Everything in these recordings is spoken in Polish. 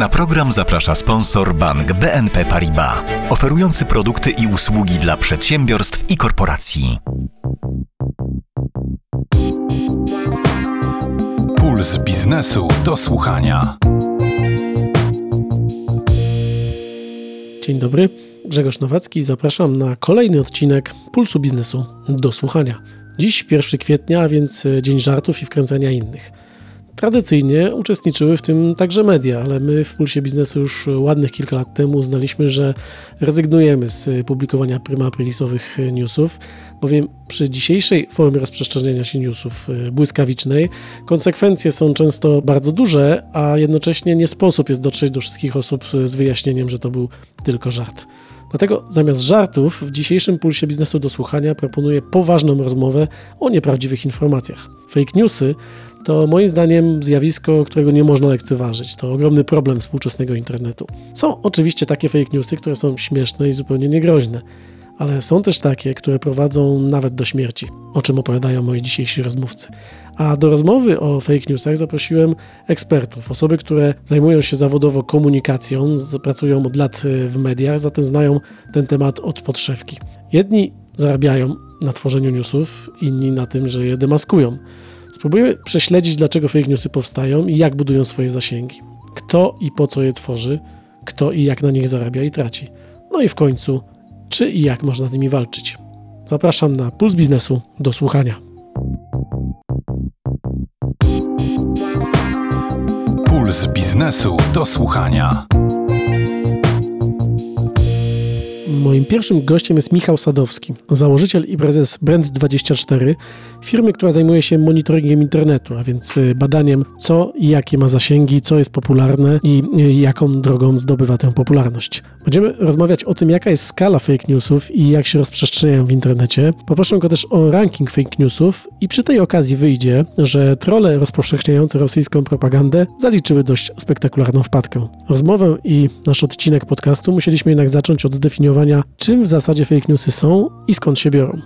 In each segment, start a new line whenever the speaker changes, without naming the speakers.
Na program zaprasza sponsor bank BNP Paribas, oferujący produkty i usługi dla przedsiębiorstw i korporacji. Puls biznesu do słuchania.
Dzień dobry, Grzegorz Nowacki. Zapraszam na kolejny odcinek Pulsu Biznesu do słuchania. Dziś 1 kwietnia, więc dzień żartów i wkręcania innych. Tradycyjnie uczestniczyły w tym także media, ale my w Pulsie Biznesu już ładnych kilka lat temu uznaliśmy, że rezygnujemy z publikowania prymaprilisowych newsów, bowiem przy dzisiejszej formie rozprzestrzeniania się newsów błyskawicznej konsekwencje są często bardzo duże, a jednocześnie nie sposób jest dotrzeć do wszystkich osób z wyjaśnieniem, że to był tylko żart. Dlatego zamiast żartów w dzisiejszym Pulsie Biznesu do słuchania proponuję poważną rozmowę o nieprawdziwych informacjach. Fake newsy to moim zdaniem zjawisko, którego nie można lekceważyć. To ogromny problem współczesnego internetu. Są oczywiście takie fake newsy, które są śmieszne i zupełnie niegroźne, ale są też takie, które prowadzą nawet do śmierci, o czym opowiadają moi dzisiejsi rozmówcy. A do rozmowy o fake newsach zaprosiłem ekspertów, osoby, które zajmują się zawodowo komunikacją, pracują od lat w mediach, zatem znają ten temat od podszewki. Jedni zarabiają na tworzeniu newsów, inni na tym, że je demaskują. Spróbujemy prześledzić, dlaczego fake newsy powstają i jak budują swoje zasięgi. Kto i po co je tworzy, kto i jak na nich zarabia i traci. No i w końcu, czy i jak można z nimi walczyć. Zapraszam na Puls Biznesu do słuchania.
Puls Biznesu do słuchania.
Moim pierwszym gościem jest Michał Sadowski, założyciel i prezes Brand24, firmy, która zajmuje się monitoringiem internetu, a więc y, badaniem, co i jakie ma zasięgi, co jest popularne i y, jaką drogą zdobywa tę popularność. Będziemy rozmawiać o tym, jaka jest skala fake newsów i jak się rozprzestrzeniają w internecie. Poproszę go też o ranking fake newsów i przy tej okazji wyjdzie, że trole rozpowszechniające rosyjską propagandę zaliczyły dość spektakularną wpadkę. Rozmowę i nasz odcinek podcastu musieliśmy jednak zacząć od zdefiniowania, czym w zasadzie fake newsy są i skąd się biorą.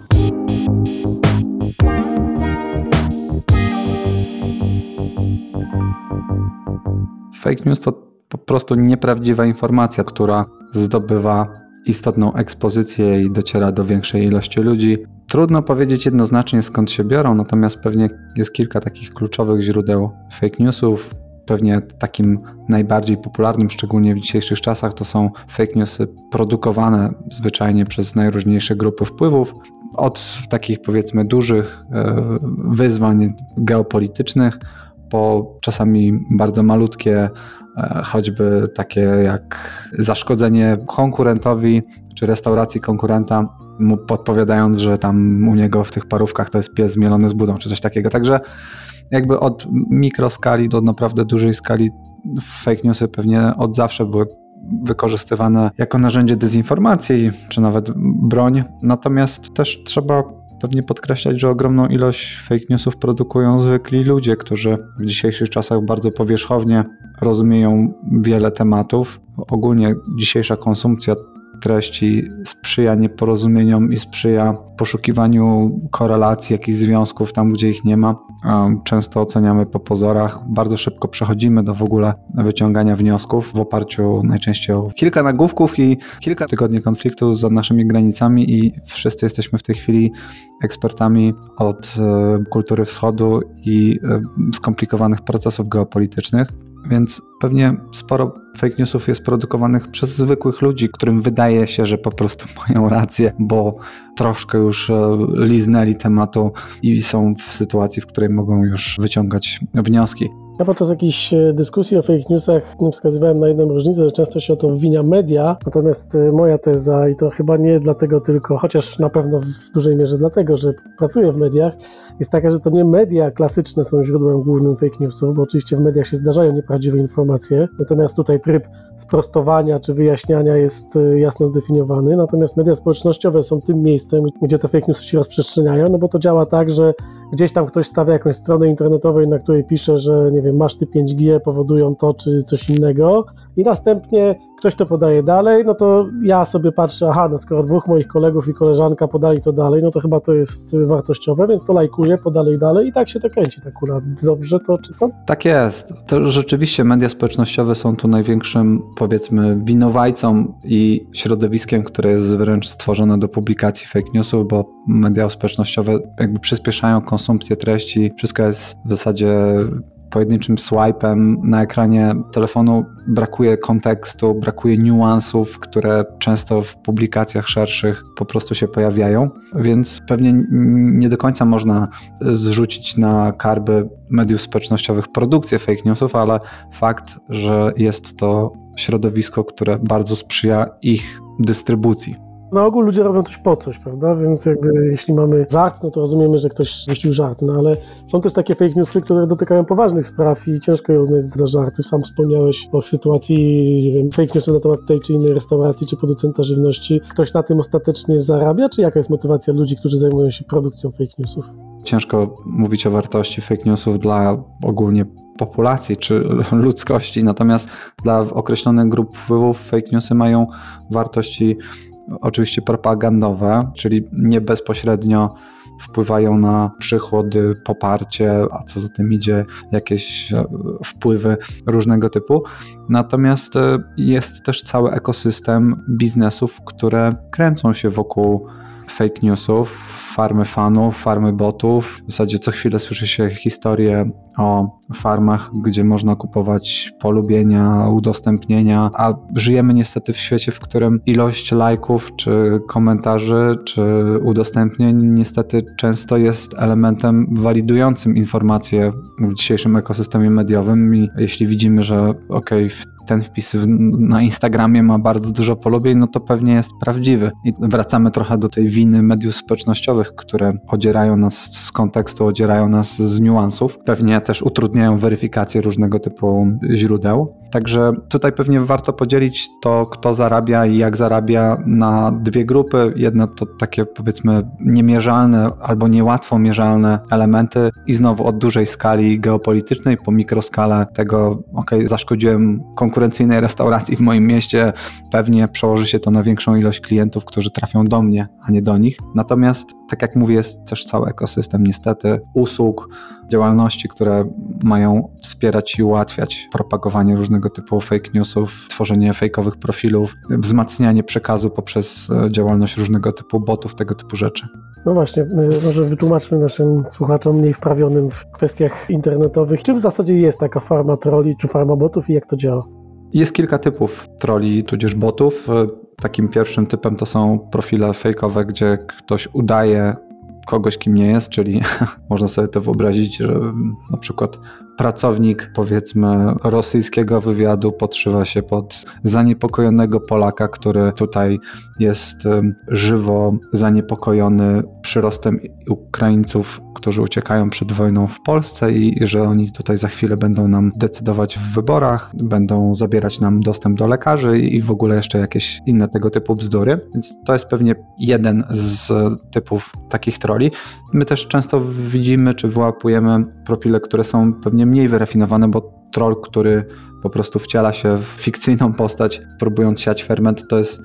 Fake news to po prostu nieprawdziwa informacja, która zdobywa istotną ekspozycję i dociera do większej ilości ludzi. Trudno powiedzieć jednoznacznie skąd się biorą, natomiast pewnie jest kilka takich kluczowych źródeł fake newsów. Pewnie takim najbardziej popularnym, szczególnie w dzisiejszych czasach, to są fake newsy produkowane zwyczajnie przez najróżniejsze grupy wpływów, od takich powiedzmy dużych e, wyzwań geopolitycznych, po czasami bardzo malutkie, e, choćby takie jak zaszkodzenie konkurentowi czy restauracji konkurenta, mu podpowiadając, że tam u niego w tych parówkach to jest pies zmielony z budą, czy coś takiego. Także jakby od mikroskali do naprawdę dużej skali fake newsy pewnie od zawsze były wykorzystywane jako narzędzie dezinformacji, czy nawet broń. Natomiast też trzeba pewnie podkreślać, że ogromną ilość fake newsów produkują zwykli ludzie, którzy w dzisiejszych czasach bardzo powierzchownie rozumieją wiele tematów. Ogólnie dzisiejsza konsumpcja treści sprzyja nieporozumieniom i sprzyja poszukiwaniu korelacji, jakichś związków tam, gdzie ich nie ma. Często oceniamy po pozorach, bardzo szybko przechodzimy do w ogóle wyciągania wniosków w oparciu najczęściej o kilka nagłówków i kilka tygodni konfliktu za naszymi granicami i wszyscy jesteśmy w tej chwili ekspertami od e, kultury wschodu i e, skomplikowanych procesów geopolitycznych. Więc pewnie sporo fake newsów jest produkowanych przez zwykłych ludzi, którym wydaje się, że po prostu mają rację, bo troszkę już e, liznęli tematu i są w sytuacji, w której mogą już wyciągać wnioski.
Ja podczas jakiejś e, dyskusji o fake newsach wskazywałem na jedną różnicę, że często się o to obwinia media, natomiast e, moja teza, i to chyba nie dlatego tylko, chociaż na pewno w dużej mierze dlatego, że pracuję w mediach, jest taka, że to nie media klasyczne są źródłem głównym fake newsów, bo oczywiście w mediach się zdarzają nieprawdziwe informacje, natomiast tutaj tryb sprostowania czy wyjaśniania jest e, jasno zdefiniowany, natomiast media społecznościowe są tym miejscem, gdzie te fake newsy się rozprzestrzeniają, no bo to działa tak, że gdzieś tam ktoś stawia jakąś stronę internetową, na której pisze, że nie wiem, maszty 5G powodują to czy coś innego i następnie ktoś to podaje dalej, no to ja sobie patrzę, aha, no skoro dwóch moich kolegów i koleżanka podali to dalej, no to chyba to jest wartościowe, więc to lajkuję, podalej dalej i tak się to kręci tak akurat. Dobrze to czytam?
Tak jest. To rzeczywiście media społecznościowe są tu największym, powiedzmy, winowajcą i środowiskiem, które jest wręcz stworzone do publikacji fake newsów, bo media społecznościowe jakby przyspieszają konsumpcję treści. Wszystko jest w zasadzie pojedynczym swipem na ekranie telefonu brakuje kontekstu, brakuje niuansów, które często w publikacjach szerszych po prostu się pojawiają, więc pewnie nie do końca można zrzucić na karby mediów społecznościowych produkcję fake newsów, ale fakt, że jest to środowisko, które bardzo sprzyja ich dystrybucji
na ogół ludzie robią coś po coś, prawda? Więc jakby jeśli mamy żart, no to rozumiemy, że ktoś wymyślił żart, no ale są też takie fake newsy, które dotykają poważnych spraw i ciężko je uznać za żarty. Sam wspomniałeś o sytuacji, nie wiem, fake newsy na temat tej czy innej restauracji, czy producenta żywności. Ktoś na tym ostatecznie zarabia, czy jaka jest motywacja ludzi, którzy zajmują się produkcją fake newsów?
Ciężko mówić o wartości fake newsów dla ogólnie populacji czy ludzkości, natomiast dla określonych grup wpływów fake newsy mają wartości oczywiście propagandowe, czyli nie bezpośrednio wpływają na przychody, poparcie, a co za tym idzie, jakieś e, wpływy różnego typu. Natomiast e, jest też cały ekosystem biznesów, które kręcą się wokół fake newsów, farmy fanów, farmy botów. W zasadzie co chwilę słyszy się historie o farmach, gdzie można kupować polubienia, udostępnienia, a żyjemy niestety w świecie, w którym ilość lajków, czy komentarzy, czy udostępnień niestety często jest elementem walidującym informacje w dzisiejszym ekosystemie mediowym i jeśli widzimy, że ok, ten wpis na Instagramie ma bardzo dużo polubień, no to pewnie jest prawdziwy. I wracamy trochę do tej winy mediów społecznościowych, które odzierają nas z kontekstu, odzierają nas z niuansów. Pewnie też utrudniają weryfikację różnego typu źródeł. Także tutaj pewnie warto podzielić to, kto zarabia i jak zarabia na dwie grupy. Jedna to takie powiedzmy niemierzalne albo niełatwo mierzalne elementy i znowu od dużej skali geopolitycznej po mikroskalę tego, ok, zaszkodziłem konkurencyjnej restauracji w moim mieście, pewnie przełoży się to na większą ilość klientów, którzy trafią do mnie, a nie do nich. Natomiast, tak jak mówię, jest też cały ekosystem niestety usług, działalności, które mają wspierać i ułatwiać propagowanie różnego typu fake newsów, tworzenie fejkowych profilów, wzmacnianie przekazu poprzez e, działalność różnego typu botów, tego typu rzeczy.
No właśnie, może wytłumaczmy naszym słuchaczom mniej wprawionym w kwestiach internetowych, czy w zasadzie jest taka farma troli, czy farma botów i jak to działa?
Jest kilka typów troli, tudzież botów. E, takim pierwszym typem to są profile fejkowe, gdzie ktoś udaje kogoś, kim nie jest, czyli można sobie to wyobrazić, że na przykład pracownik, powiedzmy, rosyjskiego wywiadu podszywa się pod zaniepokojonego Polaka, który tutaj jest żywo zaniepokojony przyrostem Ukraińców, którzy uciekają przed wojną w Polsce i że oni tutaj za chwilę będą nam decydować w wyborach, będą zabierać nam dostęp do lekarzy i w ogóle jeszcze jakieś inne tego typu bzdury. Więc to jest pewnie jeden z typów takich troli. My też często widzimy czy wyłapujemy profile, które są pewnie mniej wyrafinowane, bo troll, który po prostu wciela się w fikcyjną postać, próbując siać ferment, to jest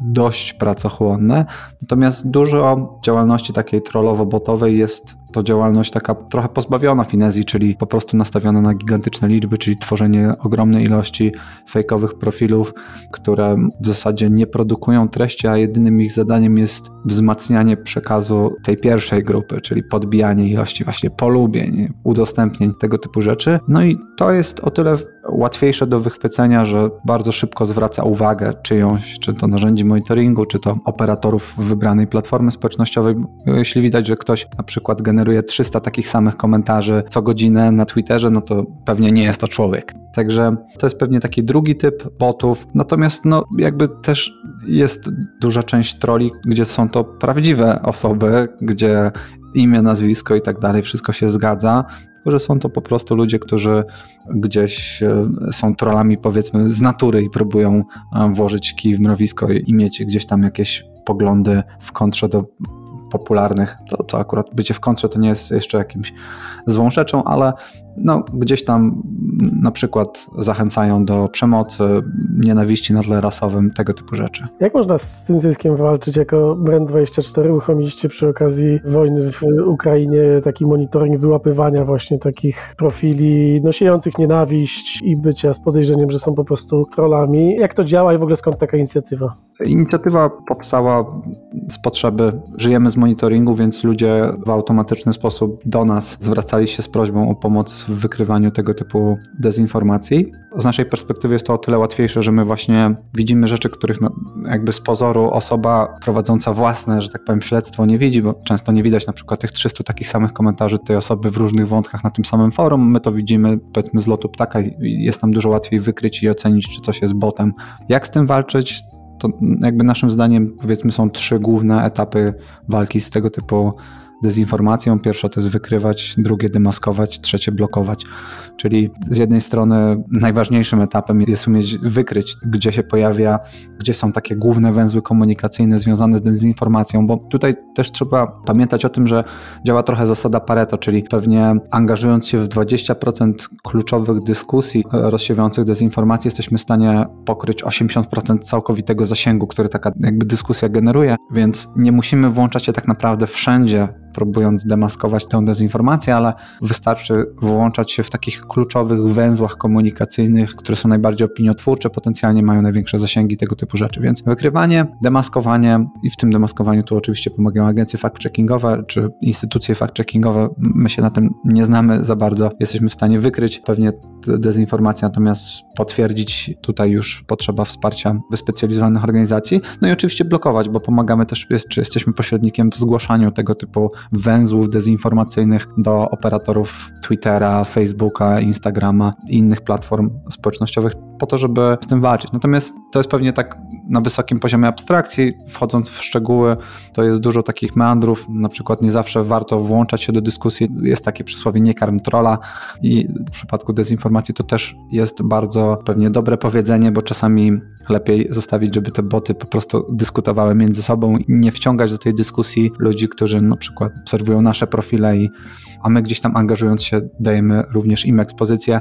dość pracochłonne. Natomiast dużo działalności takiej trollowo-botowej jest to działalność taka trochę pozbawiona finezji, czyli po prostu nastawiona na gigantyczne liczby, czyli tworzenie ogromnej ilości fejkowych profilów, które w zasadzie nie produkują treści, a jedynym ich zadaniem jest wzmacnianie przekazu tej pierwszej grupy, czyli podbijanie ilości właśnie polubień, udostępnień, tego typu rzeczy. No i to jest o tyle łatwiejsze do wychwycenia, że bardzo szybko zwraca uwagę czyjąś, czy to narzędzi monitoringu, czy to operatorów wybranej platformy społecznościowej. Jeśli widać, że ktoś na przykład generuje 300 takich samych komentarzy co godzinę na Twitterze, no to pewnie nie jest to człowiek. Także to jest pewnie taki drugi typ botów. Natomiast no jakby też jest duża część troli, gdzie są to prawdziwe osoby, gdzie imię, nazwisko i tak dalej, wszystko się zgadza, tylko że są to po prostu ludzie, którzy gdzieś e, są trollami powiedzmy z natury i próbują e, włożyć kij w mrowisko i mieć gdzieś tam jakieś poglądy w kontrze do popularnych. To, to akurat bycie w kontrze to nie jest jeszcze jakimś złą rzeczą, ale no, gdzieś tam na przykład zachęcają do przemocy, nienawiści na tle rasowym, tego typu rzeczy.
Jak można z tym zyskiem walczyć? Jako Brand24 uruchomiliście przy okazji wojny w Ukrainie taki monitoring wyłapywania właśnie takich profili no, siejących nienawiść i bycia z podejrzeniem, że są po prostu trollami. Jak to działa i w ogóle skąd taka inicjatywa?
Inicjatywa powstała z potrzeby, żyjemy z monitoringu, więc ludzie w automatyczny sposób do nas zwracali się z prośbą o pomoc w wykrywaniu tego typu dezinformacji. Z naszej perspektywy jest to o tyle łatwiejsze, że my właśnie widzimy rzeczy, których no, jakby z pozoru osoba prowadząca własne, że tak powiem, śledztwo nie widzi, bo często nie widać na przykład tych 300 takich samych komentarzy tej osoby w różnych wątkach na tym samym forum. My to widzimy powiedzmy z lotu ptaka i jest nam dużo łatwiej wykryć i ocenić, czy coś jest botem. Jak z tym walczyć? To jakby naszym zdaniem powiedzmy są trzy główne etapy walki z tego typu dezinformacją. Pierwsza to jest wykrywać, drugie demaskować, trzecie blokować. Czyli z jednej strony najważniejszym etapem jest umieć wykryć, gdzie się pojawia, gdzie są takie główne węzły komunikacyjne związane z dezinformacją, bo tutaj też trzeba pamiętać o tym, że działa trochę zasada Pareto, czyli pewnie angażując się w 20% kluczowych dyskusji rozsiewających dezinformację, jesteśmy w stanie pokryć 80% całkowitego zasięgu, który taka jakby dyskusja generuje, więc nie musimy włączać się tak naprawdę wszędzie próbując demaskować tę dezinformację, ale wystarczy włączać się w takich kluczowych węzłach komunikacyjnych, które są najbardziej opiniotwórcze, potencjalnie mają największe zasięgi tego typu rzeczy. Więc wykrywanie, demaskowanie i w tym demaskowaniu tu oczywiście pomagają agencje fact-checkingowe czy instytucje fact-checkingowe. My się na tym nie znamy za bardzo. Jesteśmy w stanie wykryć pewnie dezinformację, natomiast potwierdzić tutaj już potrzeba wsparcia wyspecjalizowanych organizacji. No i oczywiście blokować, bo pomagamy też, jest, czy jesteśmy pośrednikiem w zgłaszaniu tego typu węzłów dezinformacyjnych do operatorów Twittera, Facebooka, Instagrama i innych platform społecznościowych po to, żeby z tym walczyć. Natomiast to jest pewnie tak na wysokim poziomie abstrakcji, wchodząc w szczegóły, to jest dużo takich meandrów, na przykład nie zawsze warto włączać się do dyskusji, jest takie przysłowie nie karm trola i w przypadku dezinformacji to też jest bardzo pewnie dobre powiedzenie, bo czasami lepiej zostawić, żeby te boty po prostu dyskutowały między sobą i nie wciągać do tej dyskusji ludzi, którzy na przykład obserwują nasze profile i a my gdzieś tam angażując się dajemy również im ekspozycję.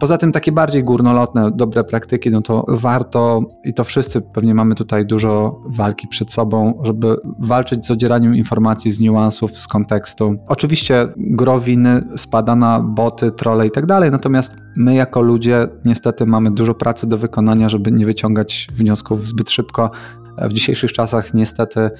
Poza tym takie bardziej górnolotne, dobre praktyki, no to warto i to wszyscy pewnie mamy tutaj dużo walki przed sobą, żeby walczyć z odzieraniem informacji z niuansów, z kontekstu. Oczywiście gro winy spada na boty, trole i tak dalej, natomiast my jako ludzie niestety mamy dużo pracy do wykonania, żeby nie wyciągać wniosków zbyt szybko. W dzisiejszych czasach niestety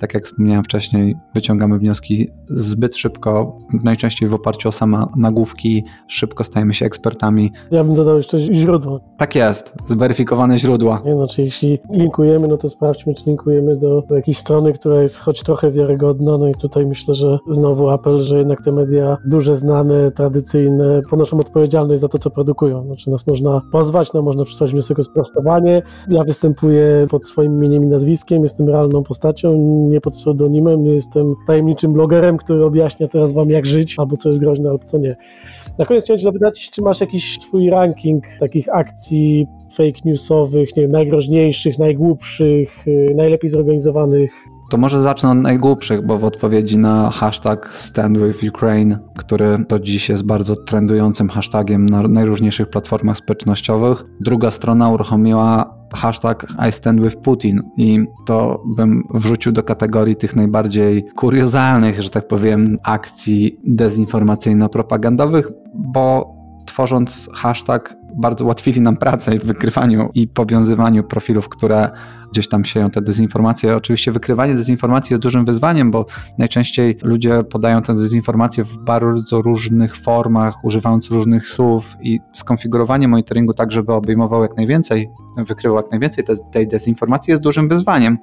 tak jak wspomniałem wcześniej, wyciągamy wnioski zbyt szybko, najczęściej w oparciu o same nagłówki, szybko stajemy się ekspertami.
Ja bym dodał jeszcze źródło.
Tak jest, zweryfikowane źródła.
Nie, znaczy jeśli linkujemy, no to sprawdźmy, czy linkujemy do, do jakiejś strony, która jest choć trochę wiarygodna, no i tutaj myślę, że znowu apel, że jednak te media duże, znane, tradycyjne ponoszą odpowiedzialność za to, co produkują. Znaczy nas można pozwać, no można przysłać wniosek o sprostowanie. Ja występuję pod swoim imieniem i nazwiskiem, jestem realną postacią, nie pod pseudonimem, nie jestem tajemniczym blogerem, który objaśnia teraz wam jak żyć, albo co jest groźne, albo co nie. Na koniec chciałem cię zapytać, czy masz jakiś swój ranking takich akcji fake newsowych, nie wiem, najgroźniejszych, najgłupszych, y, najlepiej zorganizowanych?
To może zacznę od najgłupszych, bo w odpowiedzi na hashtag Stand with Ukraine, który do dziś jest bardzo trendującym hashtagiem na najróżniejszych platformach społecznościowych, druga strona uruchomiła hashtag I stand with Putin i to bym wrzucił do kategorii tych najbardziej kuriozalnych, że tak powiem, akcji dezinformacyjno-propagandowych, bo tworząc hashtag bardzo ułatwili nam pracę w wykrywaniu i powiązywaniu profilów, które gdzieś tam sieją te dezinformacje. Oczywiście wykrywanie dezinformacji jest dużym wyzwaniem, bo najczęściej ludzie podają tę dezinformację w bardzo różnych formach, używając różnych słów i skonfigurowanie monitoringu tak, żeby obejmował jak najwięcej, wykrywał jak najwięcej tej dezinformacji jest dużym wyzwaniem.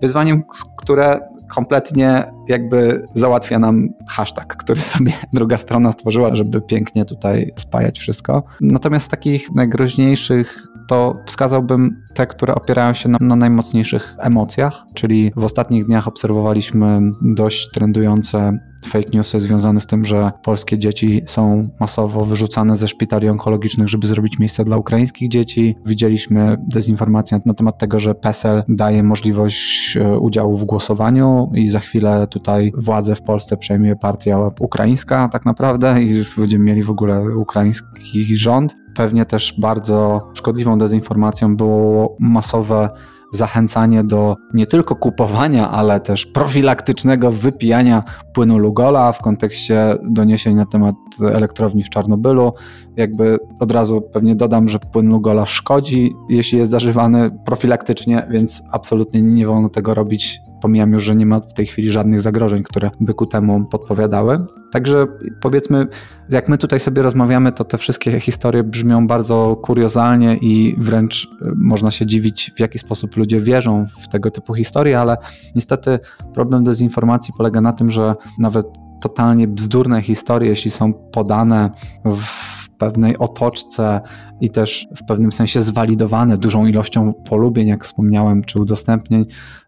Wyzwaniem, które kompletnie jakby załatwia nam hashtag, który sobie druga strona stworzyła, żeby pięknie tutaj spajać wszystko. Natomiast z takich najgroźniejszych to wskazałbym te, które opierają się na, na najmocniejszych emocjach, czyli w ostatnich dniach obserwowaliśmy dość trendujące fake newsy związane z tym, że polskie dzieci są masowo wyrzucane ze szpitali onkologicznych, żeby zrobić miejsce dla ukraińskich dzieci. Widzieliśmy dezinformację na temat tego, że PESEL daje możliwość e, udziału w głosowaniu i za chwilę tutaj władzę w Polsce przejmie partia ukraińska tak naprawdę i będziemy mieli w ogóle ukraiński rząd. Pewnie też bardzo szkodliwą dezinformacją było masowe zachęcanie do nie tylko kupowania, ale też profilaktycznego wypijania płynu Lugola w kontekście doniesień na temat elektrowni w Czarnobylu. Jakby od razu pewnie dodam, że płyn Lugola szkodzi, jeśli jest zażywany profilaktycznie, więc absolutnie nie wolno tego robić Pomijam już, że nie ma w tej chwili żadnych zagrożeń, które by ku temu podpowiadały. Także powiedzmy, jak my tutaj sobie rozmawiamy, to te wszystkie historie brzmią bardzo kuriozalnie i wręcz y, można się dziwić, w jaki sposób ludzie wierzą w tego typu historie, ale niestety problem dezinformacji polega na tym, że nawet totalnie bzdurne historie, jeśli są podane w pewnej otoczce i też w pewnym sensie zwalidowane dużą ilością polubień, jak wspomniałem, czy udostępnień,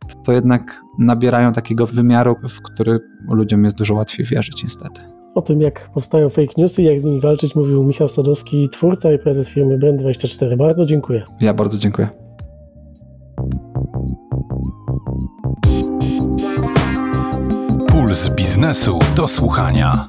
to, to jednak nabierają takiego wymiaru, w który ludziom jest dużo łatwiej wierzyć, niestety.
O tym, jak powstają fake newsy i jak z nimi walczyć, mówił Michał Sadowski, twórca i prezes firmy Brand24. Bardzo dziękuję.
Ja bardzo dziękuję.
Puls biznesu do słuchania.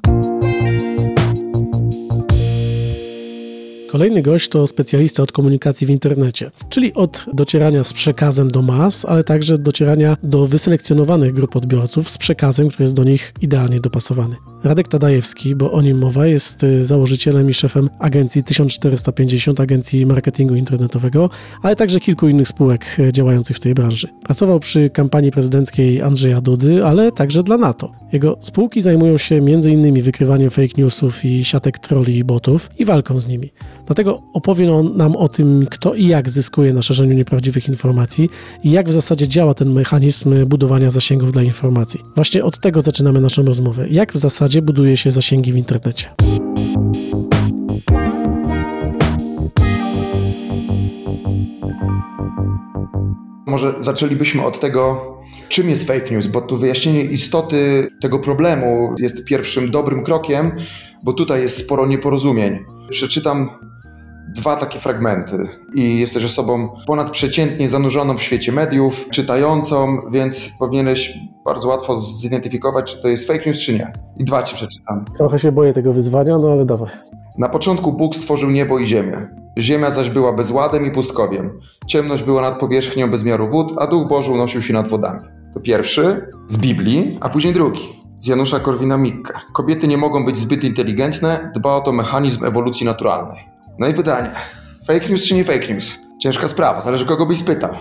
Kolejny gość to specjalista od komunikacji w internecie, czyli od docierania z przekazem do mas, ale także docierania do wyselekcjonowanych grup odbiorców z przekazem, który jest do nich idealnie dopasowany. Radek Tadajewski, bo o nim mowa, jest y, założycielem i szefem agencji 1450, agencji marketingu internetowego, ale także kilku innych spółek y, działających w tej branży. Pracował przy kampanii prezydenckiej Andrzeja Dudy, ale także dla NATO. Jego spółki zajmują się m.in. wykrywaniem fake newsów i siatek troli i botów i walką z nimi. Dlatego opowie on nam o tym, kto i jak zyskuje na szerzeniu nieprawdziwych informacji i jak w zasadzie działa ten mechanizm budowania zasięgów dla informacji. Właśnie od tego zaczynamy naszą rozmowę. Jak w zasadzie buduje się zasięgi w internecie?
Może zaczęlibyśmy od tego, czym jest fake news, bo tu wyjaśnienie istoty tego problemu jest pierwszym dobrym krokiem, bo tutaj jest sporo nieporozumień. Przeczytam dwa takie fragmenty i jesteś osobą ponadprzeciętnie zanurzoną w świecie mediów, czytającą, więc powinieneś bardzo łatwo zidentyfikować, czy to jest fake news, czy nie. I dwa ci przeczytam.
Trochę się boję tego wyzwania, no ale dawaj.
Na początku Bóg stworzył niebo i ziemię. Ziemia zaś była bezładem i pustkowiem. Ciemność była nad powierzchnią bezmiaru wód, a Duch Boży unosił się nad wodami. To pierwszy z Biblii, a później drugi z Janusza Korwina-Mikke. Kobiety nie mogą być zbyt inteligentne, dba o to mechanizm ewolucji naturalnej. No i pytanie, fake news czy nie fake news? Ciężka sprawa, zależy kogo byś spytał.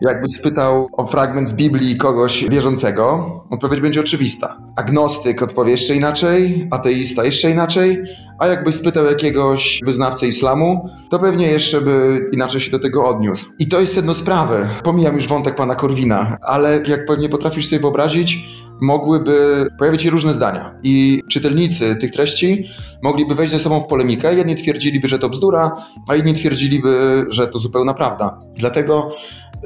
Jakbyś spytał o fragment z Biblii kogoś wierzącego, odpowiedź będzie oczywista. Agnostyk odpowie jeszcze inaczej, ateista jeszcze inaczej, a jakbyś spytał jakiegoś wyznawcę islamu, to pewnie jeszcze by inaczej się do tego odniósł. I to jest jedno sprawy. Pomijam już wątek pana Korwina, ale jak pewnie potrafisz sobie wyobrazić, mogłyby pojawić się różne zdania i czytelnicy tych treści mogliby wejść ze sobą w polemikę. Jedni twierdziliby, że to bzdura, a inni twierdziliby, że to zupełna prawda. Dlatego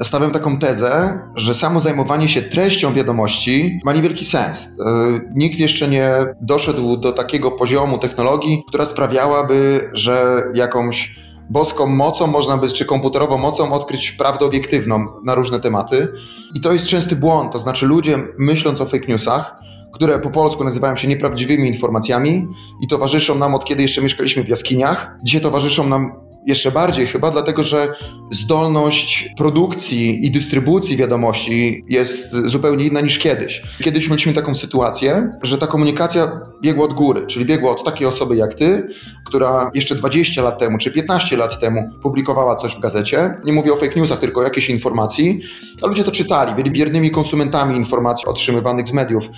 stawiam taką tezę, że samo zajmowanie się treścią wiadomości ma niewielki sens. E, nikt jeszcze nie doszedł do takiego poziomu technologii, która sprawiałaby, że jakąś boską mocą można by, czy komputerową mocą odkryć prawdę obiektywną na różne tematy. I to jest częsty błąd, to znaczy ludzie myśląc o fake newsach, które po polsku nazywają się nieprawdziwymi informacjami i towarzyszą nam od kiedy jeszcze mieszkaliśmy w jaskiniach. Dzisiaj towarzyszą nam jeszcze bardziej chyba, dlatego że zdolność produkcji i dystrybucji wiadomości jest zupełnie inna niż kiedyś. Kiedyś mieliśmy taką sytuację, że ta komunikacja biegła od góry, czyli biegła od takiej osoby jak ty, która jeszcze 20 lat temu czy 15 lat temu publikowała coś w gazecie. Nie mówię o fake newsach, tylko o jakiejś informacji, a ludzie to czytali, byli biernymi konsumentami informacji otrzymywanych z mediów.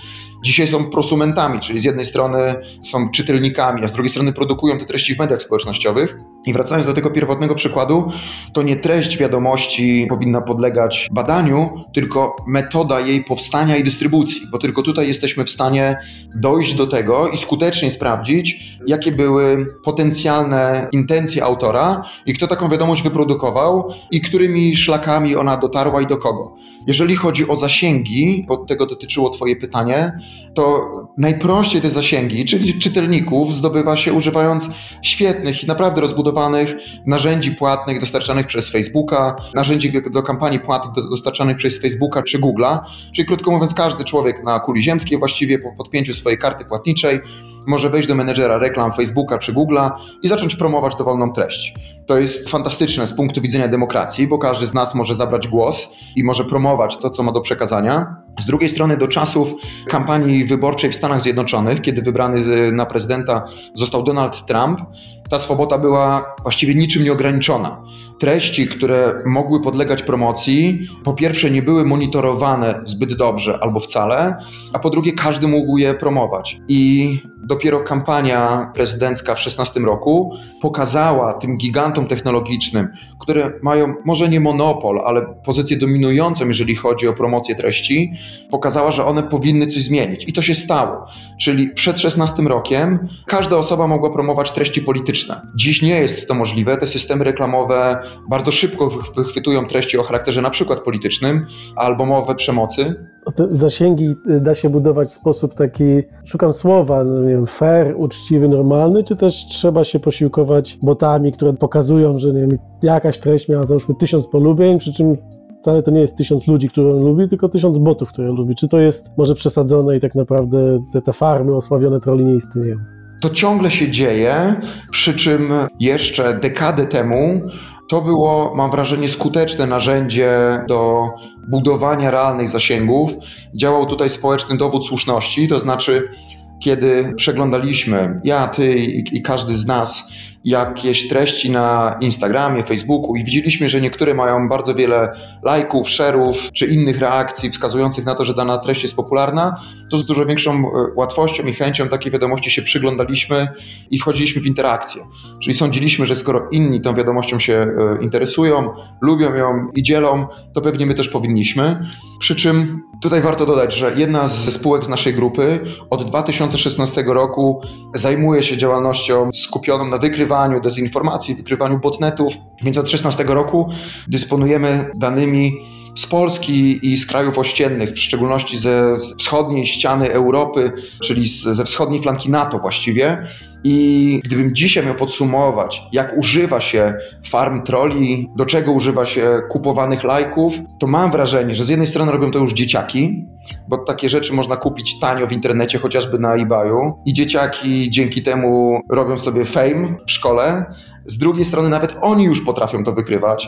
Dzisiaj są prosumentami, czyli z jednej strony są czytelnikami, a z drugiej strony produkują te treści w mediach społecznościowych. I wracając do tego pierwotnego przykładu, to nie treść wiadomości powinna podlegać badaniu, tylko metoda jej powstania i dystrybucji, bo tylko tutaj jesteśmy w stanie dojść do tego i skutecznie sprawdzić, jakie były potencjalne intencje autora i kto taką wiadomość wyprodukował i którymi szlakami ona dotarła i do kogo. Jeżeli chodzi o zasięgi, bo tego dotyczyło Twoje pytanie, to najprościej te zasięgi, czyli czytelników, zdobywa się używając świetnych i naprawdę rozbudowanych narzędzi płatnych dostarczanych przez Facebooka, narzędzi do kampanii płatnych dostarczanych przez Facebooka czy Google'a, czyli krótko mówiąc, każdy człowiek na kuli ziemskiej właściwie po podpięciu swojej karty płatniczej może wejść do menedżera reklam Facebooka czy Google'a i zacząć promować dowolną treść. To jest fantastyczne z punktu widzenia demokracji, bo każdy z nas może zabrać głos i może promować to, co ma do przekazania. Z drugiej strony, do czasów kampanii wyborczej w Stanach Zjednoczonych, kiedy wybrany na prezydenta został Donald Trump, ta swoboda była właściwie niczym nieograniczona. Treści, które mogły podlegać promocji, po pierwsze nie były monitorowane zbyt dobrze albo wcale, a po drugie każdy mógł je promować. I dopiero kampania prezydencka w 16 roku pokazała tym gigantom technologicznym, które mają może nie monopol, ale pozycję dominującą, jeżeli chodzi o promocję treści, pokazała, że one powinny coś zmienić. I to się stało. Czyli przed 16 rokiem każda osoba mogła promować treści polityczne. Dziś nie jest to możliwe. Te systemy reklamowe bardzo szybko wychwytują treści o charakterze na przykład politycznym albo mowy przemocy.
Te zasięgi y, da się budować w sposób taki, szukam słowa, no nie wiem, fair, uczciwy, normalny, czy też trzeba się posiłkować botami, które pokazują, że nie wiem, jakaś treść miała załóżmy tysiąc polubień, przy czym wcale to nie jest tysiąc ludzi, które on lubi, tylko tysiąc botów, które lubi. Czy to jest może przesadzone i tak naprawdę te, te farmy osławione troli nie istnieją?
To ciągle się dzieje, przy czym jeszcze dekadę temu to było, mam wrażenie, skuteczne narzędzie do budowania realnych zasięgów. Działał tutaj społeczny dowód słuszności, to znaczy, kiedy przeglądaliśmy, ja, ty i, i każdy z nas, jakieś treści na Instagramie, Facebooku i widzieliśmy, że niektóre mają bardzo wiele lajków, share'ów czy innych reakcji wskazujących na to, że dana treść jest popularna, to z dużo większą e, łatwością i chęcią takiej wiadomości się przyglądaliśmy i wchodziliśmy w interakcję. Czyli sądziliśmy, że skoro inni tą wiadomością się e, interesują, lubią ją i dzielą, to pewnie my też powinniśmy. Przy czym tutaj warto dodać, że jedna z spółek z naszej grupy od 2016 roku zajmuje się działalnością skupioną na wykrywaniu dezinformacji, wykrywaniu botnetów, więc od 2016 roku dysponujemy danymi z Polski i z krajów ościennych, w szczególności ze wschodniej ściany Europy, czyli ze wschodniej flanki NATO właściwie. I gdybym dzisiaj miał podsumować, jak używa się farm troli, do czego używa się kupowanych lajków, to mam wrażenie, że z jednej strony robią to już dzieciaki, bo takie rzeczy można kupić tanio w internecie, chociażby na eBayu, i dzieciaki dzięki temu robią sobie fame w szkole. Z drugiej strony nawet oni już potrafią to wykrywać.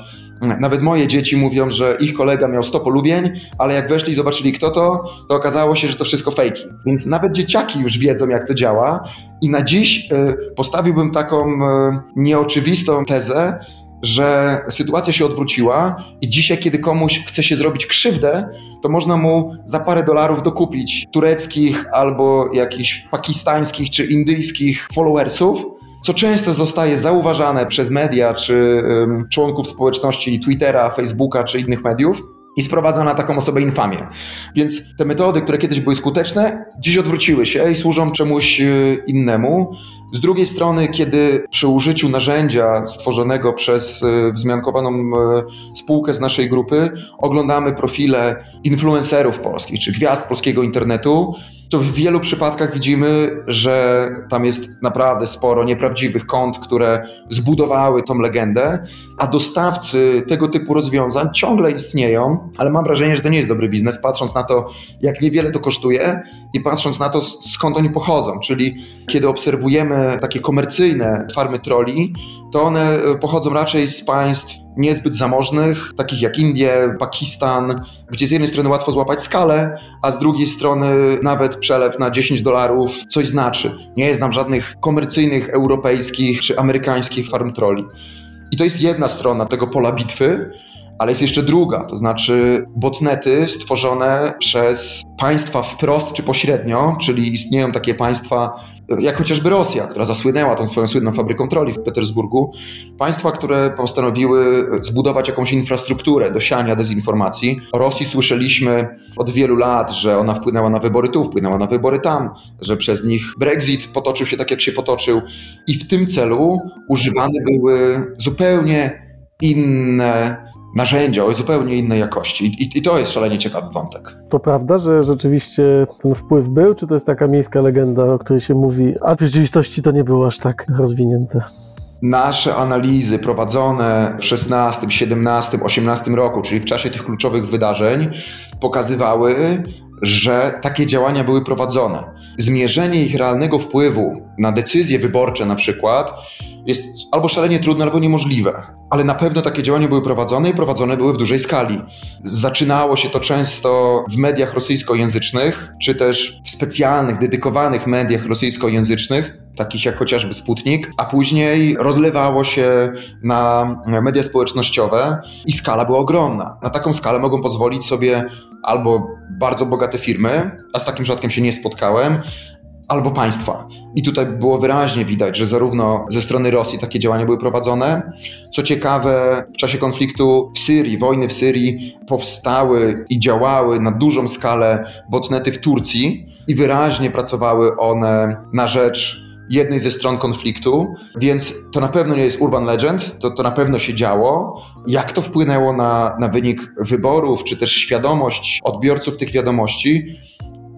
Nawet moje dzieci mówią, że ich kolega miał 100 polubień, ale jak weszli i zobaczyli kto to, to okazało się, że to wszystko fejki. Więc nawet dzieciaki już wiedzą, jak to działa. I na dziś y, postawiłbym taką y, nieoczywistą tezę, że sytuacja się odwróciła i dzisiaj, kiedy komuś chce się zrobić krzywdę, to można mu za parę dolarów dokupić tureckich albo jakichś pakistańskich czy indyjskich followersów, co często zostaje zauważane przez media czy um, członków społeczności Twittera, Facebooka czy innych mediów i sprowadza na taką osobę infamię. Więc te metody, które kiedyś były skuteczne, dziś odwróciły się i służą czemuś e, innemu. Z drugiej strony, kiedy przy użyciu narzędzia stworzonego przez e, wzmiankowaną e, spółkę z naszej grupy oglądamy profile influencerów polskich czy gwiazd polskiego internetu, to w wielu przypadkach widzimy, że tam jest naprawdę sporo nieprawdziwych kont, które zbudowały tą legendę, a dostawcy tego typu rozwiązań ciągle istnieją, ale mam wrażenie, że to nie jest dobry biznes, patrząc na to, jak niewiele to kosztuje i patrząc na to, skąd oni pochodzą. Czyli kiedy obserwujemy takie komercyjne farmy troli, to one pochodzą raczej z państw niezbyt zamożnych, takich jak Indie, Pakistan, gdzie z jednej strony łatwo złapać skalę, a z drugiej strony nawet przelew na 10 dolarów coś znaczy. Nie znam żadnych komercyjnych europejskich czy amerykańskich farm troli. I to jest jedna strona tego pola bitwy, ale jest jeszcze druga, to znaczy botnety stworzone przez państwa wprost czy pośrednio, czyli istnieją takie państwa jak chociażby Rosja, która zasłynęła tą swoją słynną fabryką troli w Petersburgu, państwa, które postanowiły zbudować jakąś infrastrukturę do siania dezinformacji. O Rosji słyszeliśmy od wielu lat, że ona wpłynęła na wybory tu, wpłynęła na wybory tam, że przez nich Brexit potoczył się tak, jak się potoczył i w tym celu używane były zupełnie inne narzędzia o zupełnie innej jakości. I, I, to jest szalenie ciekawy wątek.
To prawda, że rzeczywiście ten wpływ był, czy to jest taka miejska legenda, o której się mówi, a w rzeczywistości to nie było aż tak rozwinięte?
Nasze analizy prowadzone w 16, 17, 18 roku, czyli w czasie tych kluczowych wydarzeń, pokazywały, że takie działania były prowadzone. Zmierzenie ich realnego wpływu na decyzje wyborcze, na przykład, jest albo szalenie trudne, albo niemożliwe. Ale na pewno takie działania były prowadzone i prowadzone były w dużej skali. Zaczynało się to często w mediach rosyjskojęzycznych, czy też w specjalnych, dedykowanych mediach rosyjskojęzycznych, takich jak chociażby Sputnik, a później rozlewało się na media społecznościowe i skala była ogromna. Na taką skalę mogą pozwolić sobie albo bardzo bogate firmy, a z takim rzadkiem się nie spotkałem, albo państwa. I tutaj było wyraźnie widać, że zarówno ze strony Rosji takie działania były prowadzone. Co ciekawe, w czasie konfliktu w Syrii, wojny w Syrii, powstały i działały na dużą skalę botnety w Turcji i wyraźnie pracowały one na rzecz jednej ze stron konfliktu, więc to na pewno nie jest urban legend, to, to na pewno się działo. Jak to wpłynęło na, na wynik wyborów, czy też świadomość odbiorców tych wiadomości,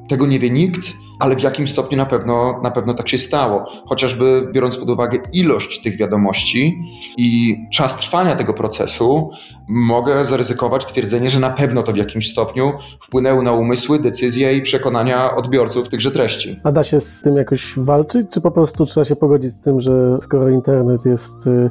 tego nie wie nikt ale w jakim stopniu na pewno, na pewno tak się stało. Chociażby biorąc pod uwagę ilość tych wiadomości i czas trwania tego procesu, mogę zaryzykować twierdzenie, że na pewno to w jakimś stopniu wpłynęło na umysły, decyzje i przekonania odbiorców tychże treści.
A da się z tym jakoś walczyć, czy po prostu trzeba się pogodzić z tym, że skoro internet jest y,